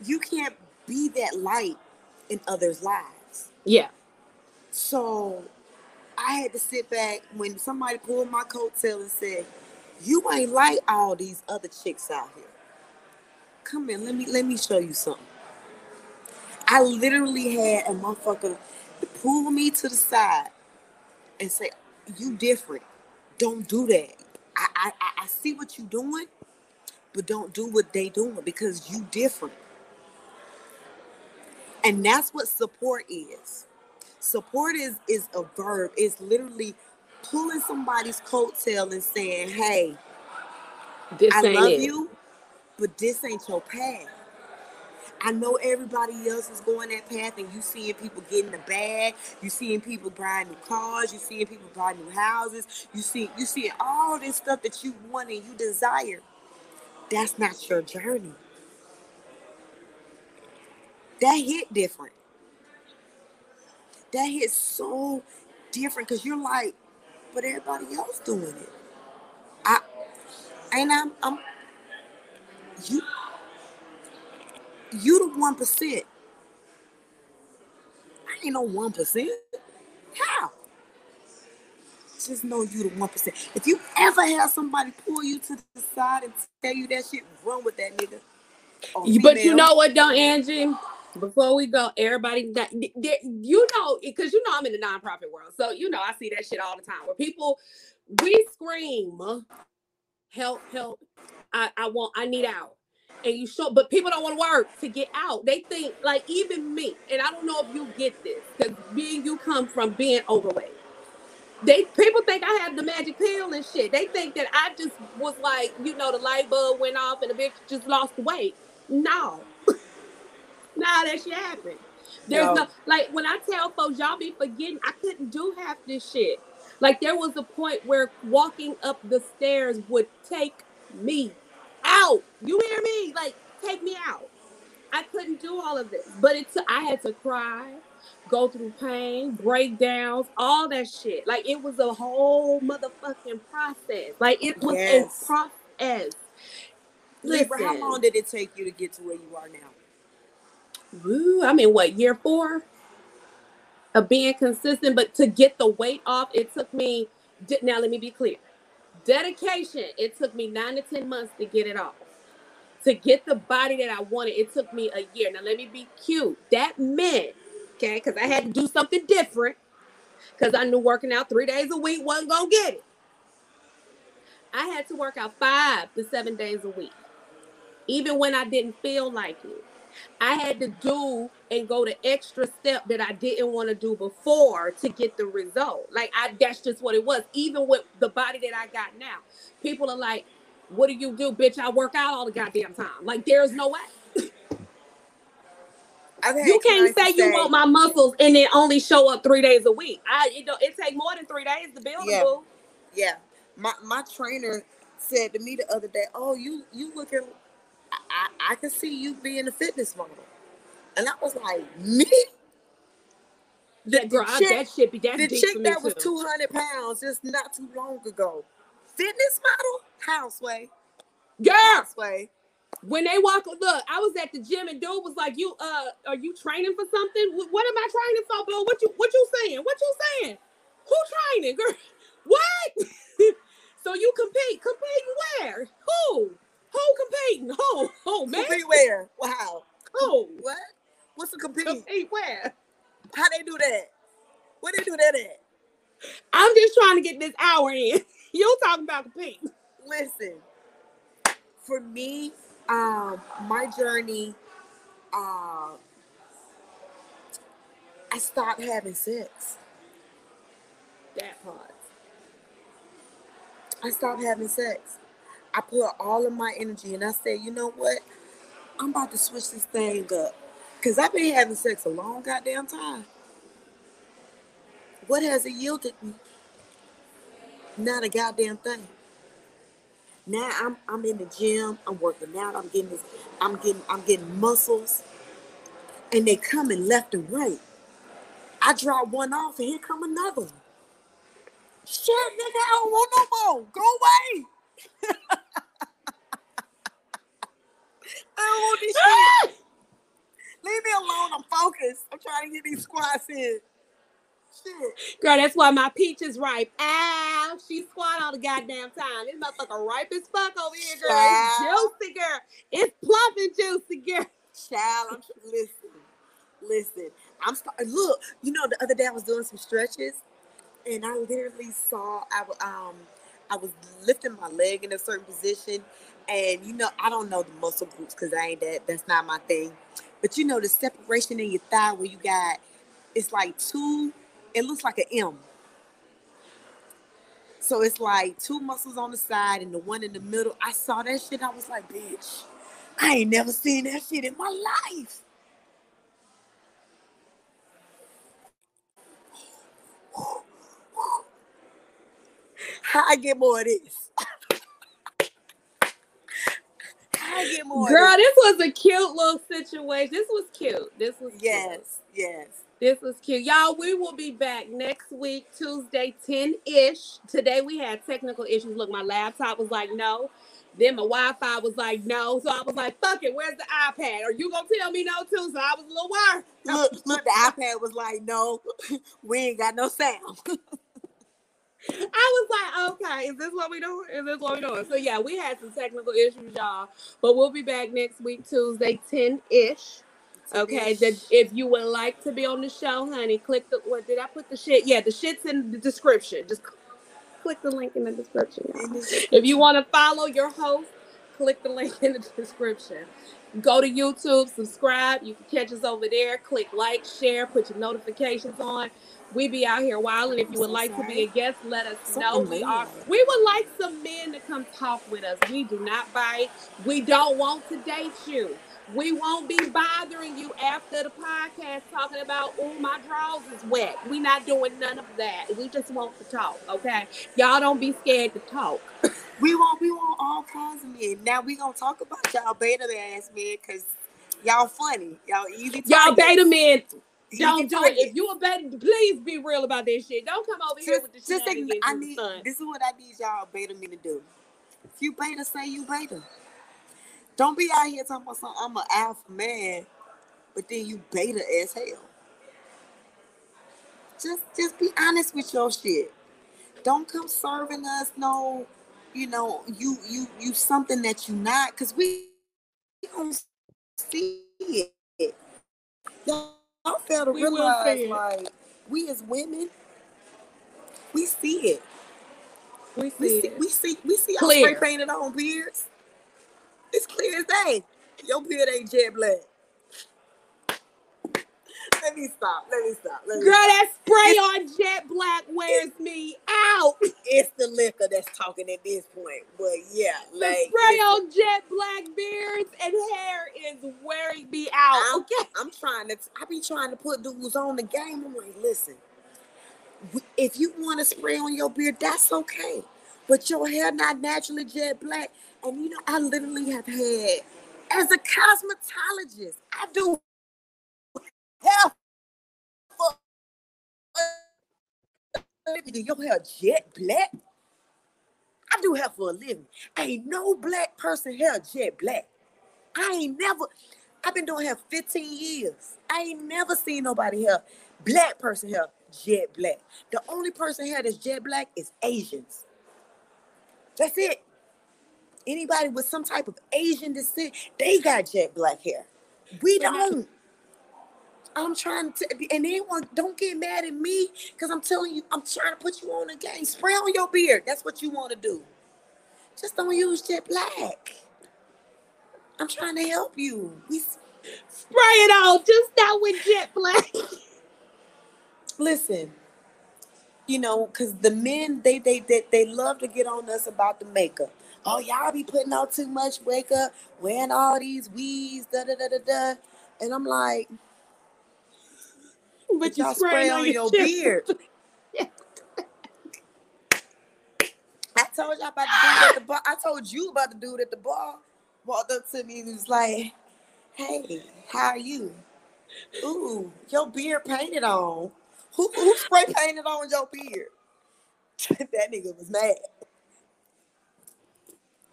you can't be that light in others' lives. Yeah. So I had to sit back when somebody pulled my coattail and said, You ain't like all these other chicks out here. Come in, let me let me show you something. I literally had a motherfucker pull me to the side and say, You different. Don't do that. I I, I see what you doing, but don't do what they doing because you different. And that's what support is. Support is is a verb. It's literally pulling somebody's coattail and saying, "Hey, this I love it. you, but this ain't your path." I know everybody else is going that path, and you seeing people getting the bag. You seeing people buying new cars. You seeing people buying new houses. You see, you seeing all this stuff that you want and you desire. That's not your journey. That hit different. That hit so different because you're like, but everybody else doing it. I and I'm I'm you you the one percent. I ain't no one percent. How? Just know you the one percent. If you ever have somebody pull you to the side and tell you that shit, run with that nigga. Oh, but you know what, though, Angie? Before we go, everybody, that you know, because you know I'm in the nonprofit world, so you know I see that shit all the time. Where people, we scream, help, help, I, I want, I need out, and you show, but people don't want to work to get out. They think like even me, and I don't know if you get this because being you come from being overweight. They people think I have the magic pill and shit. They think that I just was like, you know, the light bulb went off and the bitch just lost weight. No, nah, that shit happened. There's no. no like when I tell folks y'all be forgetting, I couldn't do half this shit. Like there was a point where walking up the stairs would take me out. You hear me? Like take me out. I couldn't do all of this, but it's I had to cry, go through pain, breakdowns, all that shit. Like it was a whole motherfucking process. Like it was yes. a process. Listen, how long did it take you to get to where you are now? Woo, I'm in what year four of being consistent, but to get the weight off, it took me. Now let me be clear. Dedication. It took me nine to ten months to get it off. To get the body that I wanted, it took me a year. Now let me be cute. That meant, okay, because I had to do something different. Because I knew working out three days a week wasn't gonna get it. I had to work out five to seven days a week, even when I didn't feel like it. I had to do and go the extra step that I didn't want to do before to get the result. Like I that's just what it was. Even with the body that I got now. People are like, what do you do, bitch? I work out all the goddamn time. Like there's no way. you can't say you want my muscles and then only show up three days a week. I you know it take more than three days to build yeah. a boo. Yeah. My my trainer said to me the other day, Oh, you you looking I, I can see you being a fitness model. And I was like, me? The, yeah, girl, chick, that shit be that The chick that was 200 pounds just not too long ago. Fitness model? Houseway. Girl. Houseway. When they walk, look, I was at the gym and dude was like, "You, uh, are you training for something? What am I training for, bro? What you, what you saying? What you saying? Who training, girl? What? so you compete? Compete where? Who? Who competing? Who? Who, man? Compete where? Wow. Who? What? What's the compete? Compete where? How they do that? Where they do that at? I'm just trying to get this hour in. You talking about compete. Listen, for me, um, my journey, uh, I stopped having sex. That part. I stopped having sex. I put all of my energy and I said, you know what? I'm about to switch this thing up. Because I've been having sex a long goddamn time. What has it yielded me? Not a goddamn thing. Now I'm I'm in the gym, I'm working out, I'm getting this, I'm getting I'm getting muscles. And they coming left and right. I drop one off and here come another one. Shit, nigga, I don't want no more. Go away. I don't want this shit. Leave me alone. I'm focused. I'm trying to get these squats in. Shit. Girl, that's why my peach is ripe. Ow, she squat all the goddamn time. This motherfucker ripe as fuck over here, girl. Child. It's juicy, girl. It's plump and juicy, girl. Child, I'm listen, listen. I'm look. You know, the other day I was doing some stretches, and I literally saw I um I was lifting my leg in a certain position, and you know, I don't know the muscle groups because I ain't that. That's not my thing. But you know, the separation in your thigh where you got, it's like two. It looks like an M. So it's like two muscles on the side and the one in the middle. I saw that shit. I was like, bitch, I ain't never seen that shit in my life. How I get more of this? I get more. Girl, this was a cute little situation. This was cute. This was cute. yes, yes. This was cute. Y'all, we will be back next week, Tuesday, 10-ish. Today we had technical issues. Look, my laptop was like, no. Then my Wi-Fi was like, no. So I was like, fuck it, where's the iPad? Are you gonna tell me no too? So I was a little worried. Look, look, the iPad was like, no, we ain't got no sound. I was like, okay, is this what we doing? Is this what we doing? So yeah, we had some technical issues, y'all. But we'll be back next week, Tuesday, 10-ish. Okay, that if you would like to be on the show, honey, click the what did I put the shit? Yeah, the shit's in the description. Just click the link in the description. y'all. If you want to follow your host, click the link in the description. Go to YouTube, subscribe. You can catch us over there. Click like, share, put your notifications on. We be out here wilding. If you would like to be a guest, let us know. We are. We would like some men to come talk with us. We do not bite. We don't want to date you. We won't be bothering you after the podcast talking about, oh, my drawers is wet. We not doing none of that. We just want to talk, okay? Y'all don't be scared to talk. We want, we want all kinds of men. Now we gonna talk about y'all beta ass men, cause y'all funny, y'all easy. Y'all beta men, don't do it. If you a beta, please be real about this shit. Don't come over here with the just shit. I need. This is what I need y'all beta me to do. If you beta, say you beta. Don't be out here talking about some. I'm an alpha man, but then you beta as hell. Just, just be honest with your shit. Don't come serving us no, you know, you, you, you something that you not, cause we don't see it. Fail to We will realize, like, we as women, we see it. We We see see, it. we see, we see our Clear. spray painted on beards. It's clear as day. Your beard ain't jet black. Let me stop. Let me stop. Let me Girl, stop. that spray on jet black wears me out. It's the liquor that's talking at this point. But yeah, The like spray on jet black beards and hair is wearing me out. I'm, Okay. I'm trying to. I be trying to put dudes on the game. I'm like, listen, if you want to spray on your beard, that's okay. But your hair not naturally jet black. And you know, I literally have had, as a cosmetologist, I do hair for a living. Your hair jet black. I do hair for a living. Ain't no black person hair jet black. I ain't never. I've been doing hair 15 years. I ain't never seen nobody hair, black person hair, jet black. The only person hair that's jet black is Asians. That's it. Anybody with some type of Asian descent, they got jet black hair. We don't. I'm trying to, and anyone don't get mad at me because I'm telling you, I'm trying to put you on the game. Spray on your beard. That's what you want to do. Just don't use jet black. I'm trying to help you. We Spray it on, just not with jet black. listen you know because the men they, they they they love to get on us about the makeup oh y'all be putting out too much makeup wearing all these weeds, da da da da da and i'm like But y'all spray spray on on your your beard. i told y'all about the dude at the bar. I told you about the dude at the bar walked up to me and was like hey how are you? Ooh your beard painted on. Who, who spray painted on your beard? That nigga was mad.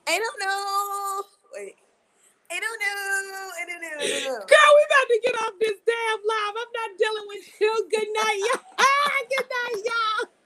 I don't know. Wait. I don't know. I don't know. Girl, we about to get off this damn live. I'm not dealing with you. Good night, y'all. Good night, y'all.